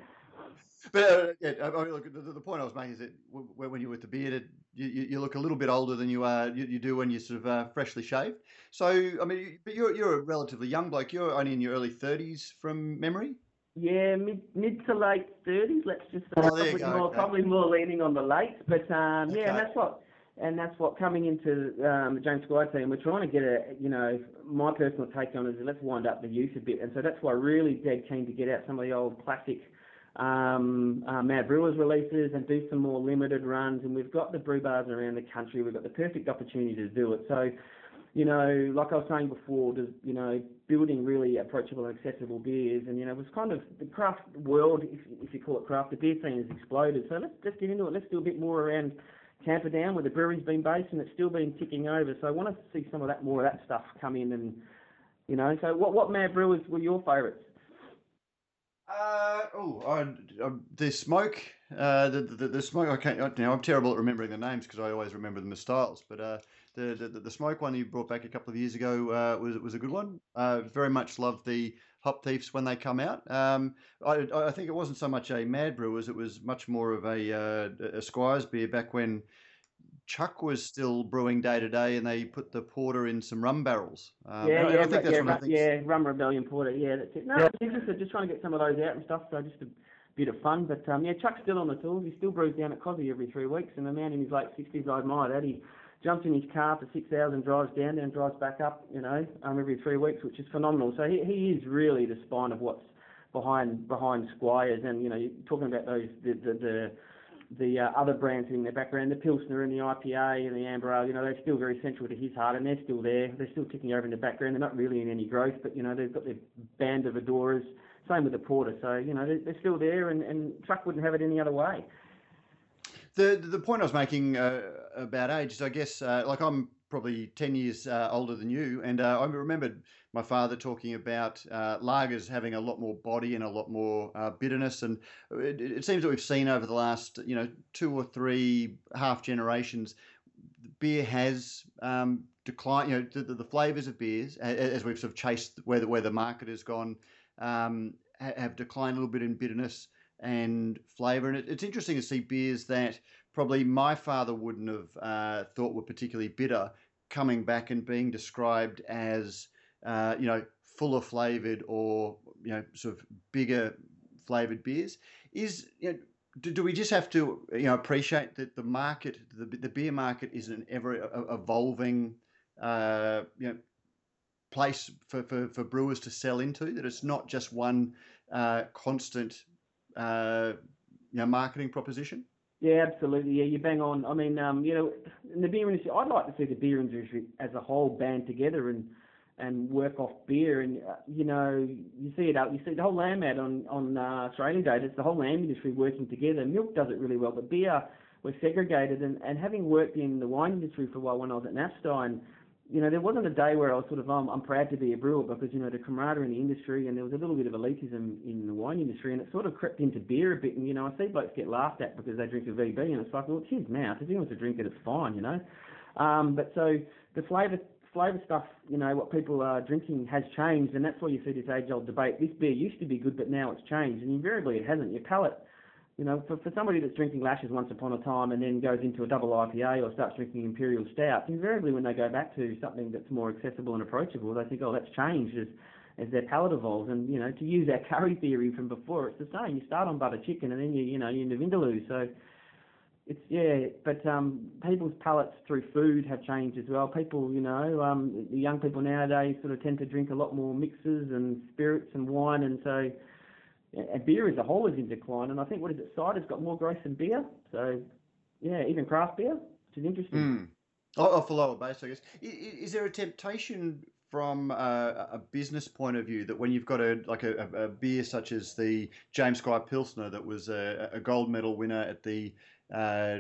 But uh, yeah, I mean, look, the, the, point I was making is that when you're with the beard, you, you look a little bit older than you are you, you do when you're sort of uh, freshly shaved. So I mean, but you're you're a relatively young bloke. You're only in your early thirties from memory. Yeah, mid mid to late thirties. Let's just say oh, probably, more, okay. probably more leaning on the late. But um, yeah, and that's what and that's what coming into um, the James Squire team, we're trying to get a, you know, my personal take on it is let's wind up the use a bit, and so that's why I really dead keen to get out some of the old classic um, uh, Mad Brewers releases and do some more limited runs, and we've got the brew bars around the country. We've got the perfect opportunity to do it. So, you know, like I was saying before, just, you know, building really approachable and accessible beers, and you know, it was kind of the craft world, if, if you call it craft, the beer scene has exploded. So let's let's get into it. Let's do a bit more around Camperdown, where the brewery's been based, and it's still been ticking over. So I want to see some of that, more of that stuff come in, and you know. So what what Mad Brewers were your favourites? Uh, oh, the smoke, uh, the, the, the smoke. I can't. You know, I'm terrible at remembering the names because I always remember them as styles. But uh, the, the the smoke one you brought back a couple of years ago uh, was was a good one. Uh, very much loved the hop thieves when they come out. Um, I, I think it wasn't so much a Mad Brewers; it was much more of a, uh, a Squires beer back when Chuck was still brewing day to day, and they put the porter in some rum barrels. Um, yeah, yeah, but, yeah, rum, yeah, rum rebellion porter. Yeah, that's it. No, yeah. it's interesting. Just trying to get some of those out and stuff. So just a bit of fun. But um, yeah, Chuck's still on the tools. He still brews down at Cosy every three weeks, and the man in his late sixties, I admire that. He jumps in his car for six hours and drives down there and drives back up, you know, um, every three weeks, which is phenomenal. So he, he is really the spine of what's behind behind Squires, and you know, you're talking about those the the, the the uh, other brands in their background, the Pilsner and the IPA and the Amber Ale, you know, they're still very central to his heart and they're still there. They're still ticking over in the background. They're not really in any growth, but, you know, they've got their band of adorers. Same with the Porter. So, you know, they're, they're still there and, and Chuck wouldn't have it any other way. The the point I was making uh, about age is, I guess, uh, like I'm probably ten years uh, older than you, and uh, I remembered my father talking about uh, lagers having a lot more body and a lot more uh, bitterness, and it, it, seems that we've seen over the last you know two or three half generations beer has um, declined. You know, the, the, the flavors of beers, as we've sort of chased where the, where the market has gone, um, have declined a little bit in bitterness and flavor. And it, it's interesting to see beers that probably my father wouldn't have uh, thought were particularly bitter coming back and being described as, uh, you know, fuller flavored or, you know, sort of bigger flavored beers. Is, you know, do, do we just have to, you know, appreciate that the market, the, the beer market is an ever evolving, uh, you know, place for, for, for brewers to sell into, that it's not just one uh, constant uh, you know, marketing proposition? Yeah, absolutely. Yeah, you bang on. I mean, um, you know, in the beer industry, I'd like to see the beer industry as a whole band together and and work off beer. And uh, you know, you see it out. You see the whole lamb ad on on uh, Australian Day. It's the whole lamb industry working together. Milk does it really well, but beer we're segregated. And, and having worked in the wine industry for a while when I was at Knappstein, you know, there wasn't a day where I was sort of, um, I'm proud to be a brewer because, you know, the camaraderie in the industry and there was a little bit of elitism in the wine industry and it sort of crept into beer a bit. And, you know, I see blokes get laughed at because they drink a VB and it's like, well, it's his mouth. If he wants to drink it, it's fine, you know. Um, but so the flavour flavour stuff, you know, what people are drinking has changed, and that's why you see this age-old debate. This beer used to be good, but now it's changed, and invariably it hasn't. Your palate you know, for, for somebody that's drinking lashes once upon a time and then goes into a double IPA or starts drinking imperial stouts, invariably when they go back to something that's more accessible and approachable, they think, oh, that's changed as as their palate evolves. And you know, to use our curry theory from before, it's the same. You start on butter chicken and then you you know you're in the vindaloo. So it's yeah, but um, people's palates through food have changed as well. People, you know, um, the young people nowadays sort of tend to drink a lot more mixes and spirits and wine, and so and beer as a whole is in decline. And I think what is it? Cider's got more growth than beer. So yeah, even craft beer, which is interesting. Mm. Off a lower base, I guess. Is, is there a temptation from a, a, business point of view that when you've got a like a, a beer such as the James Squire Pilsner that was a, a gold medal winner at the uh,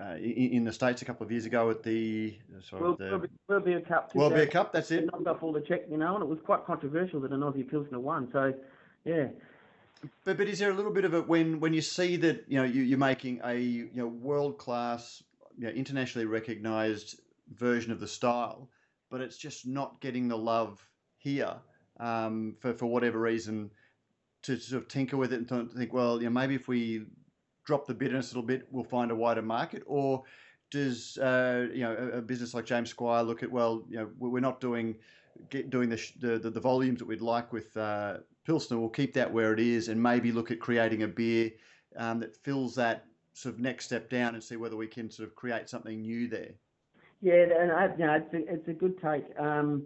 uh, in, the states a couple of years ago at the sorry, World, the World Beer Cup. World Beer Cup, that's it. Knocked off all the check, you know, and it was quite controversial that an Aussie Pilsner won. So, yeah, but but is there a little bit of it when when you see that you know you, are making a you know world class, you know, internationally recognised version of the style, but it's just not getting the love here um, for for whatever reason to sort of tinker with it and think, well, you know, maybe if we drop the bitterness a little bit, we'll find a wider market, or does uh, you know a, a, business like James Squire look at well, you know, we're not doing get, doing the, the, the volumes that we'd like with uh, Pilsner, we'll keep that where it is and maybe look at creating a beer um, that fills that sort of next step down and see whether we can sort of create something new there. Yeah, and I, you know, it's a, it's a good take. Um,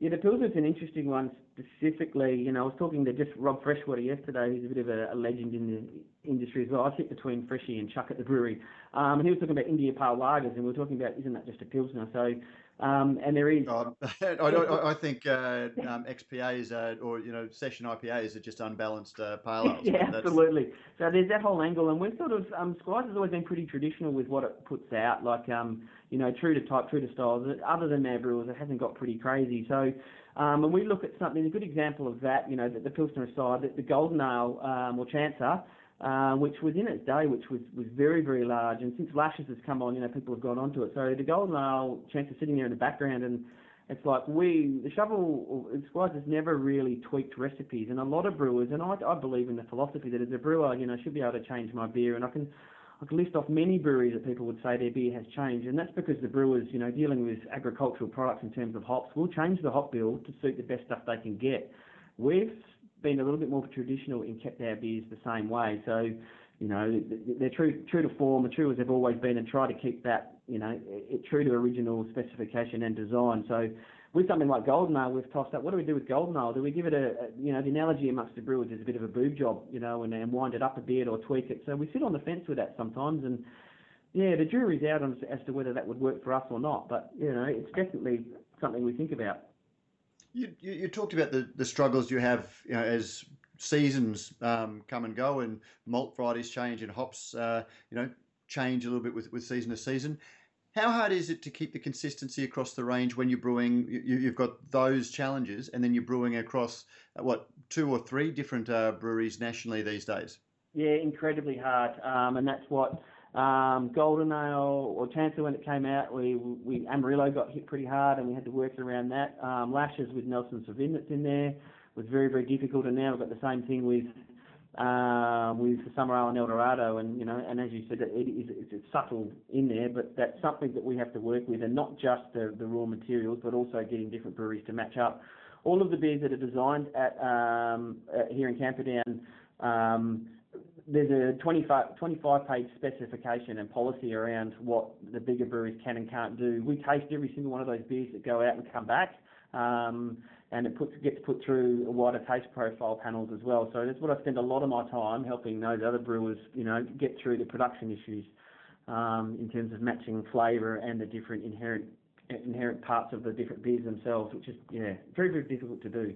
yeah, the Pilsner's an interesting one specifically. You know, I was talking to just Rob Freshwater yesterday, who's a bit of a, a legend in the industry as well. I sit between Freshie and Chuck at the brewery. Um, and he was talking about India Pale Lagers, and we were talking about, isn't that just a Pilsner? So um, and there is. Oh, I, I, think uh, um, XPAs uh, or you know session IPAs are just unbalanced uh, pale ales. yeah, absolutely. So there's that whole angle, and we're sort of um, Squires has always been pretty traditional with what it puts out, like um, you know true to type, true to styles. Other than Mad Brewers, it hasn't got pretty crazy. So. Um, and we look at something, a good example of that, you know, the, the Pilsner aside, the, the Golden Ale um, or Chancer, uh, which was in its day, which was, was very, very large. And since Lashes has come on, you know, people have gone onto it. So the Golden Ale chance is sitting there in the background, and it's like we, the Shovel Squires has never really tweaked recipes. And a lot of brewers, and I, I believe in the philosophy that as a brewer, you know, I should be able to change my beer. And I can, I can list off many breweries that people would say their beer has changed. And that's because the brewers, you know, dealing with agricultural products in terms of hops, will change the hop bill to suit the best stuff they can get. We've been a little bit more traditional and kept our beers the same way. So, you know, they're true true to form, and true as they've always been, and try to keep that, you know, it, true to original specification and design. So, with something like Golden Ale, we've tossed up. What do we do with Golden Ale? Do we give it a, a, you know, the analogy amongst the brewers is a bit of a boob job, you know, and, and wind it up a bit or tweak it. So we sit on the fence with that sometimes, and yeah, the jury's out on, as to whether that would work for us or not. But you know, it's definitely something we think about. You, you, you, talked about the, the struggles you have you know, as seasons um, come and go and malt varieties change and hops uh, you know change a little bit with, with season to season. How hard is it to keep the consistency across the range when you're brewing? You, have got those challenges, and then you're brewing across uh, what two or three different uh, breweries nationally these days. Yeah, incredibly hard, um, and that's what Um, Golden Ale or Chancellor when it came out, we we Amarillo got hit pretty hard and we had to work around that. Um, Lashes with Nelson Sauvin that's in there was very very difficult, and now we've got the same thing with uh, with Summer Ale and Eldorado, and you know, and as you said, it is it's, it's subtle in there, but that's something that we have to work with, and not just the, the raw materials, but also getting different breweries to match up. All of the beers that are designed at, um, at here in Camperdown. Um, there's a 25, 25 page specification and policy around what the bigger breweries can and can't do. We taste every single one of those beers that go out and come back. Um, and it puts, gets put through a wider taste profile panels as well. So that's what I spend a lot of my time helping those other brewers, you know, get through the production issues um, in terms of matching flavour and the different inherent inherent parts of the different beers themselves, which is yeah very very difficult to do.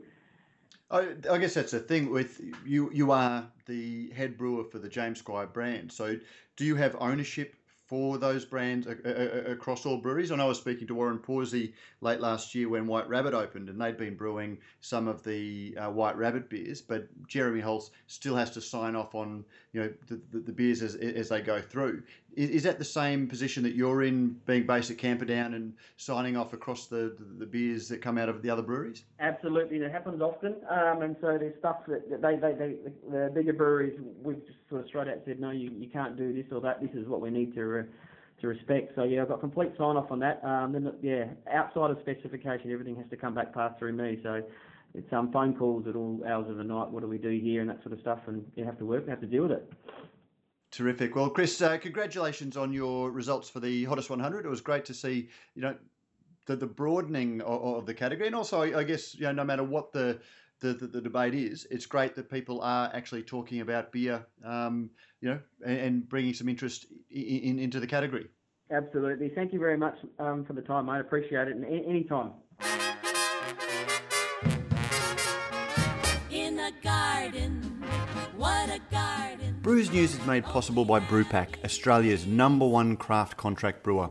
I, I guess that's the thing with you. You are the head brewer for the James Squire brand. So, do you have ownership for those brands across all breweries. And I was speaking to Warren Pawsey late last year when White Rabbit opened, and they'd been brewing some of the uh, White Rabbit beers, but Jeremy Hulse still has to sign off on you know the, the, the beers as, as they go through. Is, is, that the same position that you're in, being based at Camperdown and signing off across the, the, the beers that come out of the other breweries? Absolutely, that happens often, um, and so there's stuff that, that they, they, they, the bigger breweries, we've just sort of straight out said, no, you, you can't do this or that. This is what we need to. Uh, to respect. So yeah, I've got complete sign off on that. Um, then yeah, outside of specification, everything has to come back past through me. So it's um, phone calls at all hours of the night. What do we do here and that sort of stuff, and you have to work, you have to deal with it. Terrific. Well, Chris, uh, congratulations on your results for the hottest 100. It was great to see, you know, the, the broadening of, of the category, and also I guess you know no matter what the the, the, the, debate is, it's great that people are actually talking about beer, um, you know, and, and, bringing some interest in, in, into the category. Absolutely. Thank you very much um, for the time, mate. Appreciate it. And any time. In a garden, what a garden. Brews News is made possible by Brewpack, Australia's number one craft contract brewer.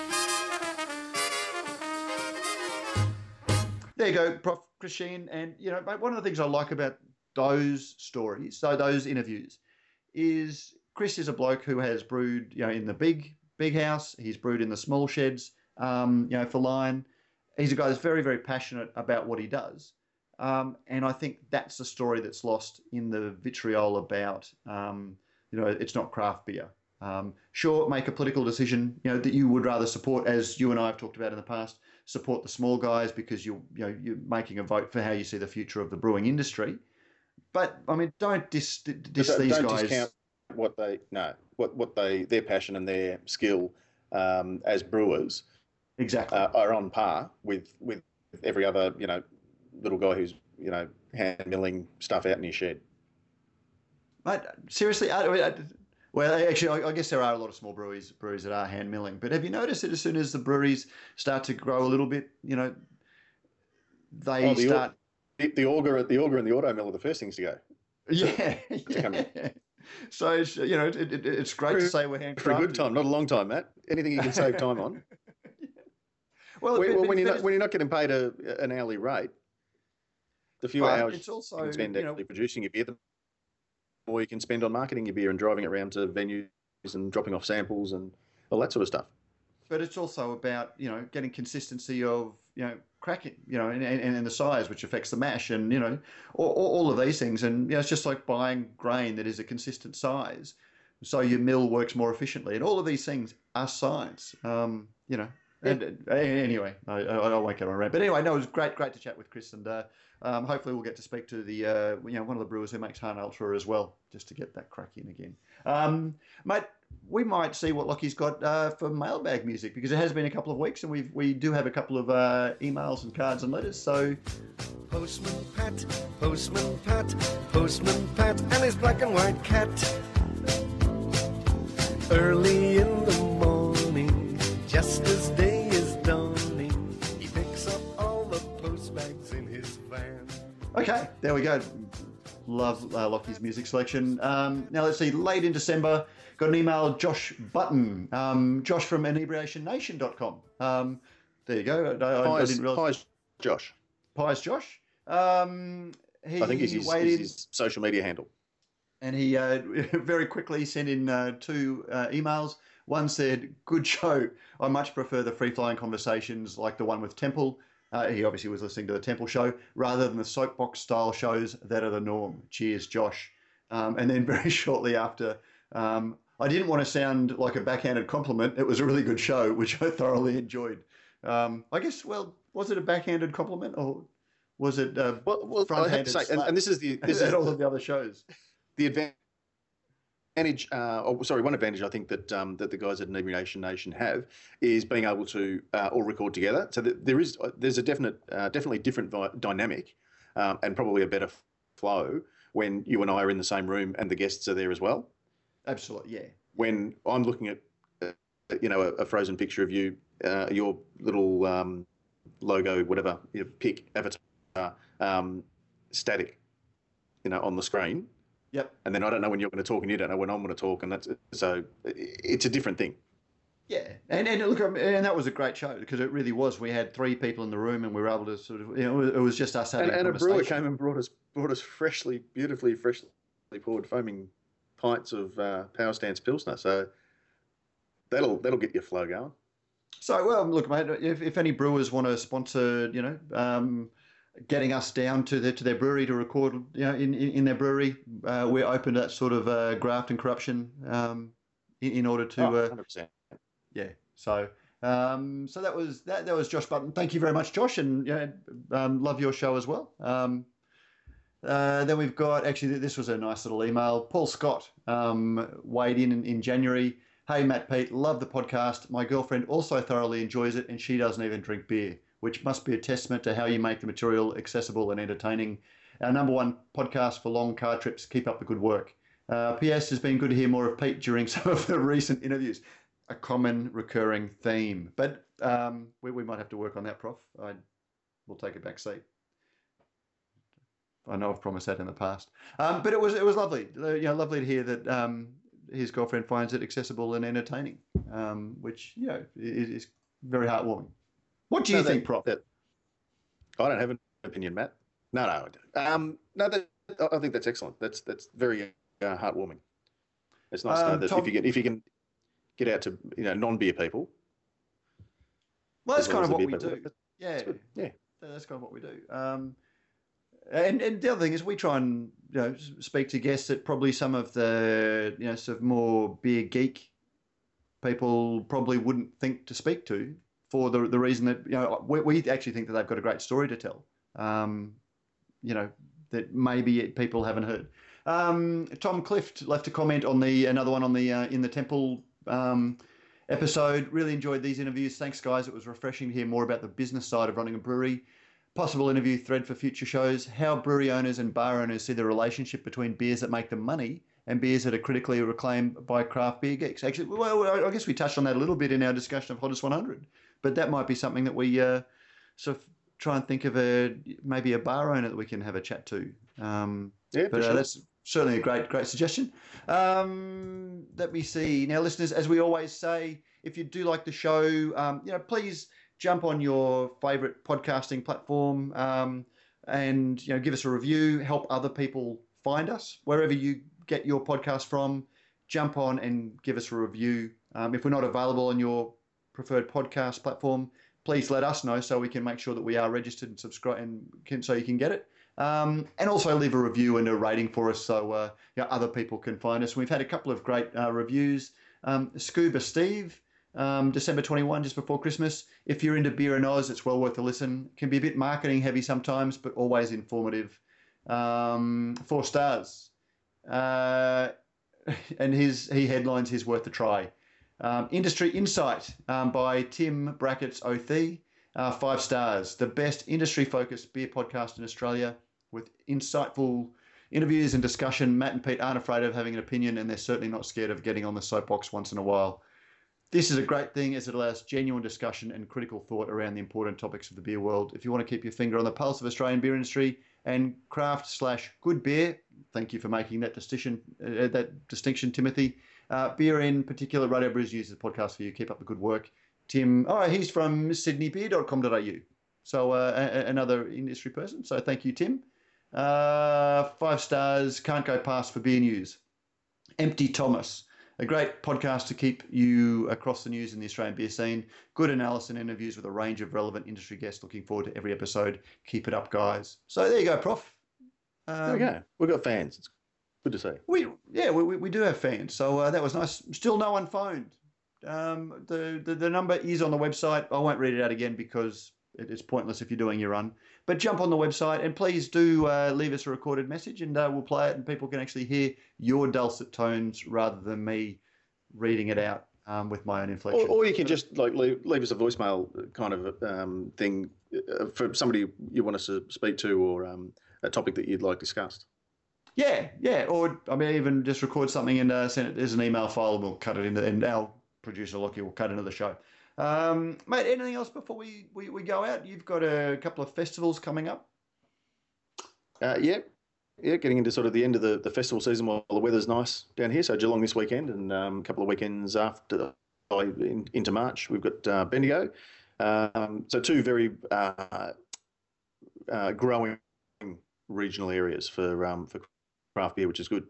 You go, Prof. Christine. And, you know, one of the things I like about those stories, so those interviews, is Chris is a bloke who has brewed, you know, in the big, big house. He's brewed in the small sheds, um, you know, for Lion. He's a guy that's very, very passionate about what he does. Um, and I think that's the story that's lost in the vitriol about, um, you know, it's not craft beer. Um, sure, make a political decision, you know, that you would rather support, as you and I have talked about in the past, support the small guys because you're you know you're making a vote for how you see the future of the brewing industry. But I mean, don't dis, dis don't, these don't guys. Discount what they no what what they their passion and their skill um, as brewers exactly uh, are on par with with every other you know little guy who's you know hand milling stuff out in his shed. Mate, seriously, I, I, well, actually, I, guess there are a lot of small breweries breweries that are hand milling. But have you noticed that as soon as the breweries start to grow a little bit, you know, they oh, the start. the, the auger, the auger, and the auto mill are the first things to go. Yeah, yeah. So you know, it, it, it's great for, to say we're handcrafted. For a good time, not a long time, Matt. Anything you can save time on. Well, when, but, when you're not when you're not getting paid a, an hourly rate, the fewer hours it's also, you can spend you know, actually producing your beer, the more you can spend on marketing your beer and driving it around to venues and dropping off samples and all that sort of stuff. But it's also about you know getting consistency of you know cracking you know and, and, and the size which affects the mash and you know all, all of these things. And you know it's just like buying grain that is a consistent size. So your mill works more efficiently. And all of these things are science. Um, you know and uh, anyway, I, I, won't get on around. But anyway, no, it was great, great to chat with Chris, and uh, um, hopefully we'll get to speak to the uh, you know one of the brewers who makes Hahn Ultra as well, just to get that crack in again. Um, mate, we might see what Lockie's got uh, for mailbag music because it has been a couple of weeks, and we we do have a couple of uh, emails and cards and letters. So, Postman Pat, Postman Pat, Postman Pat, and his black and white cat. Early we go. Love uh, Lockie's music selection. Um, now let's see. Late in December, got an email. Josh Button, um, Josh from inebriationnation.com. Um, there you go. I, I, I didn't realize. Pies Josh. Pies Josh. Um, he I think is his, in- his social media handle. and he uh, very quickly sent in uh, two uh, emails. One said, "Good show. I much prefer the free-flying conversations like the one with Temple." Uh, he obviously was listening to the Temple show rather than the soapbox-style shows that are the norm. Cheers, Josh. Um, and then very shortly after, um, I didn't want to sound like a backhanded compliment. It was a really good show, which I thoroughly enjoyed. Um, I guess, well, was it a backhanded compliment or was it uh, Well, well front-handed say, and, and this is the this Is is all of the other shows? the advantage. Uh, oh, sorry, one advantage I think that um, that the guys at Inebriation Nation have is being able to uh, all record together. So that there is there's a definite, uh, definitely different vi- dynamic, um, and probably a better flow when you and I are in the same room and the guests are there as well. Absolutely, yeah. When I'm looking at, uh, you know, a, a frozen picture of you, uh, your little um, logo, whatever, your pick avatar, um, static, you know, on the screen Yep. and then I don't know when you're going to talk, and you don't know when I'm going to talk, and that's so it's a different thing. Yeah, and and look, um, and that was a great show because it really was. We had three people in the room, and we were able to sort of, you know, it was, just us having And, and a a brewer came and brought us brought us freshly, beautifully, freshly poured foaming pints of uh, Power Stance Pilsner. So that'll that'll get your flow going. So, well, look, mate, if, if any brewers want to sponsor, you know, um, getting us down to their to their brewery to record, you know, in in, in their brewery, uh, we're open to that sort of uh, graft and corruption um, in, in order to. Oh, Uh, 100%. yeah. So, um, so that was that. That was Josh Button. Thank you very much, Josh, and yeah, um, love your show as well. Um, uh, then we've got actually this was a nice little email. Paul Scott um, weighed in, in in January. Hey Matt Pete, love the podcast. My girlfriend also thoroughly enjoys it, and she doesn't even drink beer, which must be a testament to how you make the material accessible and entertaining. Our number one podcast for long car trips. Keep up the good work. Uh, P.S. has been good to hear more of Pete during some of the recent interviews a common recurring theme. But um, we, we might have to work on that, Prof. I will take a back seat. I know I've promised that in the past, um, but it was it was lovely. Uh, You know, lovely to hear that um, his girlfriend finds it accessible and entertaining, um, which you know is, is very heartwarming. What do you No, think, Prof? that- I don't have an opinion, Matt. No, no, I don't. Um, no, that, I think that's excellent. That's that's very uh, heartwarming. It's nice to know Um, that Tom- if you get if you can get out to you know non beer people. well, that's kind of what we beer do. Yeah, that's. Yeah. that's kind of what we do. Um, and and the other thing is we try and you know speak to guests that probably some of the you know sort of more beer geek people probably wouldn't think to speak to for the the reason that you know we, we actually think that they've got a great story to tell. Um, you know that maybe people haven't heard. Um, Tom Clift left a comment on the another one on the uh, in the temple um, episode. Really enjoyed these interviews. Thanks, guys. It was refreshing to hear more about the business side of running a brewery. Possible interview thread for future shows. How brewery owners and bar owners see the relationship between beers that make them money and beers that are critically acclaimed by craft beer geeks. Actually, well, I guess we touched on that a little bit in our discussion of Hottest 100, but that might be something that we uh, sort of try and think of a maybe a bar owner that we can have a chat to. Um, Yeah, for but uh, that's certainly a great, great suggestion. Um, let me see. Now, listeners, as we always say, if you do like the show, um, you know, please jump on your favourite podcasting platform um, and you know give us a review. Help other people find us wherever you get your podcast from. Jump on and give us a review. Um, if we're not available on your preferred podcast platform, please let us know so we can make sure that we are registered and subscribe and can, so you can get it. Um, and also leave a review and a rating for us so uh, you know, other people can find us. We've had a couple of great uh, reviews. Um, Scuba Steve, um, December 21, just before Christmas. If you're into beer and Oz, it's well worth a listen. Can be a bit marketing heavy sometimes, but always informative. Um, four stars. Uh, and his he headlines his worth a try. Um, Industry Insight um, by Tim Brackets Othie. Uh, five stars. The best industry focused beer podcast in Australia with insightful interviews and discussion. Matt and Pete aren't afraid of having an opinion and they're certainly not scared of getting on the soapbox once in a while. This is a great thing as it allows genuine discussion and critical thought around the important topics of the beer world. If you want to keep your finger on the pulse of Australian beer industry and craft slash good beer. Thank you for making that distinction, uh, that distinction, Timothy. Uh, beer in particular, Radio Brews uses the podcast for you. Keep up the good work. Tim, oh, he's from sydneybeer.com.au. So uh, a- another industry person. So thank you, Tim. Uh, five stars. Can't go past for beer news. Empty Thomas, a great podcast to keep you across the news in the Australian beer scene. Good analysis and interviews with a range of relevant industry guests. Looking forward to every episode. Keep it up, guys. So there you go, Prof. Um, there we go. We've got fans. It's good to see. We yeah, we, we do have fans. So uh, that was nice. Still no one phoned. Um, the, the the number is on the website. I won't read it out again because it's pointless if you're doing your run. But jump on the website and please do uh, leave us a recorded message and uh, we'll play it and people can actually hear your dulcet tones rather than me reading it out um, with my own inflection. Or, or, you can just like leave, leave us a voicemail kind of um, thing uh, for somebody you want us to speak to or um, a topic that you'd like discussed. Yeah, yeah. Or I mean, even just record something and uh, send it as an email file and we'll cut it in. into, and our producer Lockie will cut into the show. Um, mate, anything else before we, we, we go out? You've got a couple of festivals coming up. Uh, yeah, yeah, getting into sort of the end of the, the festival season while the weather's nice down here. So Geelong this weekend and um, a couple of weekends after in, into March, we've got uh, Bendigo. Um, so two very uh, uh, growing regional areas for um, for craft beer, which is good.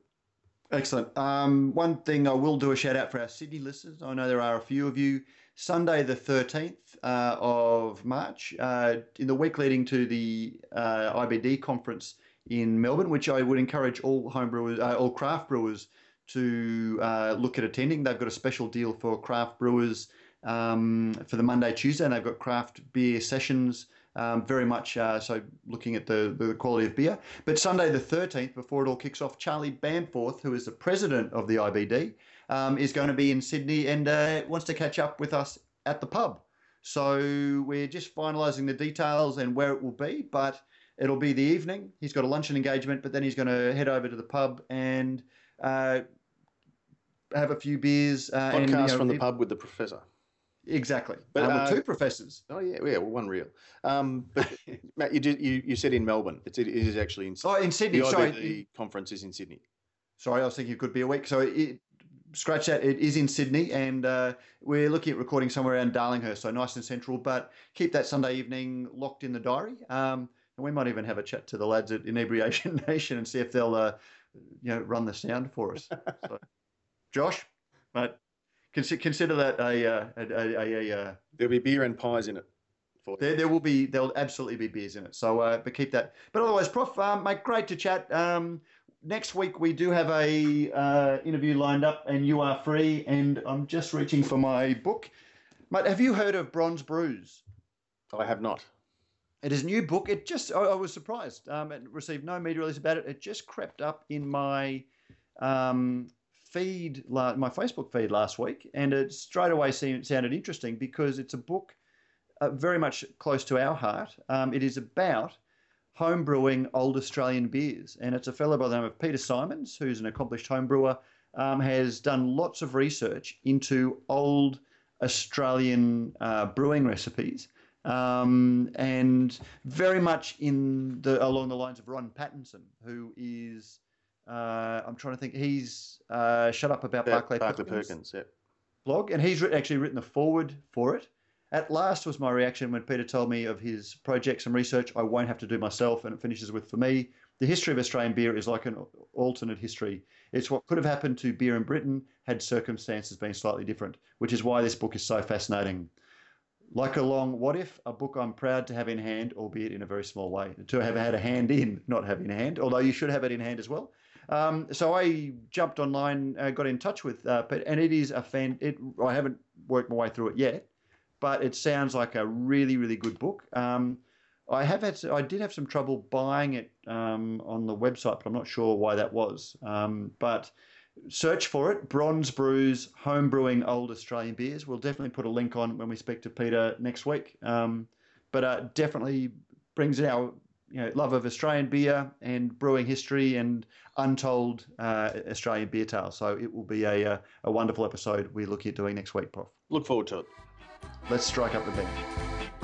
Excellent. Um, one thing I will do a shout out for our Sydney listeners. I know there are a few of you. Sunday, the 13th uh, of March, uh, in the week leading to the uh, IBD conference in Melbourne, which I would encourage all home brewers, uh, all craft brewers to uh, look at attending. They've got a special deal for craft brewers um, for the Monday, Tuesday, and they've got craft beer sessions. Um, very much uh, so looking at the, the quality of beer. But Sunday the 13th, before it all kicks off, Charlie Bamforth, who is the president of the IBD, um, is going to be in Sydney and uh, wants to catch up with us at the pub. So we're just finalising the details and where it will be, but it'll be the evening. He's got a luncheon engagement, but then he's going to head over to the pub and uh, have a few beers. Uh, Podcast and, you know, from the pub with the professor. Exactly, but um, uh, two professors. Oh yeah, yeah, well, one real. Um, but Matt, you did you, you said in Melbourne. It's, it is actually in. Oh, in Sydney. The sorry, the conference is in Sydney. Sorry, I was thinking it could be a week. So it, scratch that. It is in Sydney, and uh, we're looking at recording somewhere around Darlinghurst, so nice and central. But keep that Sunday evening locked in the diary. Um, and we might even have a chat to the lads at Inebriation Nation and see if they'll, uh, you know, run the sound for us. So, Josh, mate, consider consider that a, uh, a, a, a, a, uh, there'll be beer and pies in it. There, there will be, there'll absolutely be beers in it. So, uh, but keep that. But otherwise, Prof, um, mate, great to chat. Um, next week we do have a uh, interview lined up, and you are free. And I'm just reaching for my book. Mate, have you heard of Bronze Brews? I have not. It is a new book. It just, I, I was surprised. Um, it received no media release about it. It just crept up in my um, feed, my Facebook feed last week, and it straight away seemed, sounded interesting because it's a book uh, very much close to our heart. Um, it is about home brewing old Australian beers. And it's a fellow by the name of Peter Symons, who's an accomplished home brewer, um, has done lots of research into old Australian uh, brewing recipes. Um, and very much in the along the lines of Ron Pattinson, who is uh, I'm trying to think. He's uh, shut up about Barclay, Barclay Perkins, Perkins yeah. blog, and he's actually written the forward for it. At last was my reaction when Peter told me of his projects and research I won't have to do myself, and it finishes with for me, the history of Australian beer is like an alternate history. It's what could have happened to beer in Britain had circumstances been slightly different, which is why this book is so fascinating. Like a long what if, a book I'm proud to have in hand, albeit in a very small way. To have had a hand in, not have in hand, although you should have it in hand as well. Um, so I jumped online, uh, got in touch with uh, Pete, and it is a fan. It I haven't worked my way through it yet, but it sounds like a really, really good book. Um, I have had, I did have some trouble buying it um, on the website, but I'm not sure why that was. Um, but search for it, Bronze Brews Home Brewing Old Australian Beers. We'll definitely put a link on when we speak to Peter next week. Um, but uh, definitely brings our you know, love of Australian beer and brewing history and untold uh, Australian beer tales. So it will be a, a, a wonderful episode we look at doing next week, Prof. Look forward to it. Let's strike up the beat.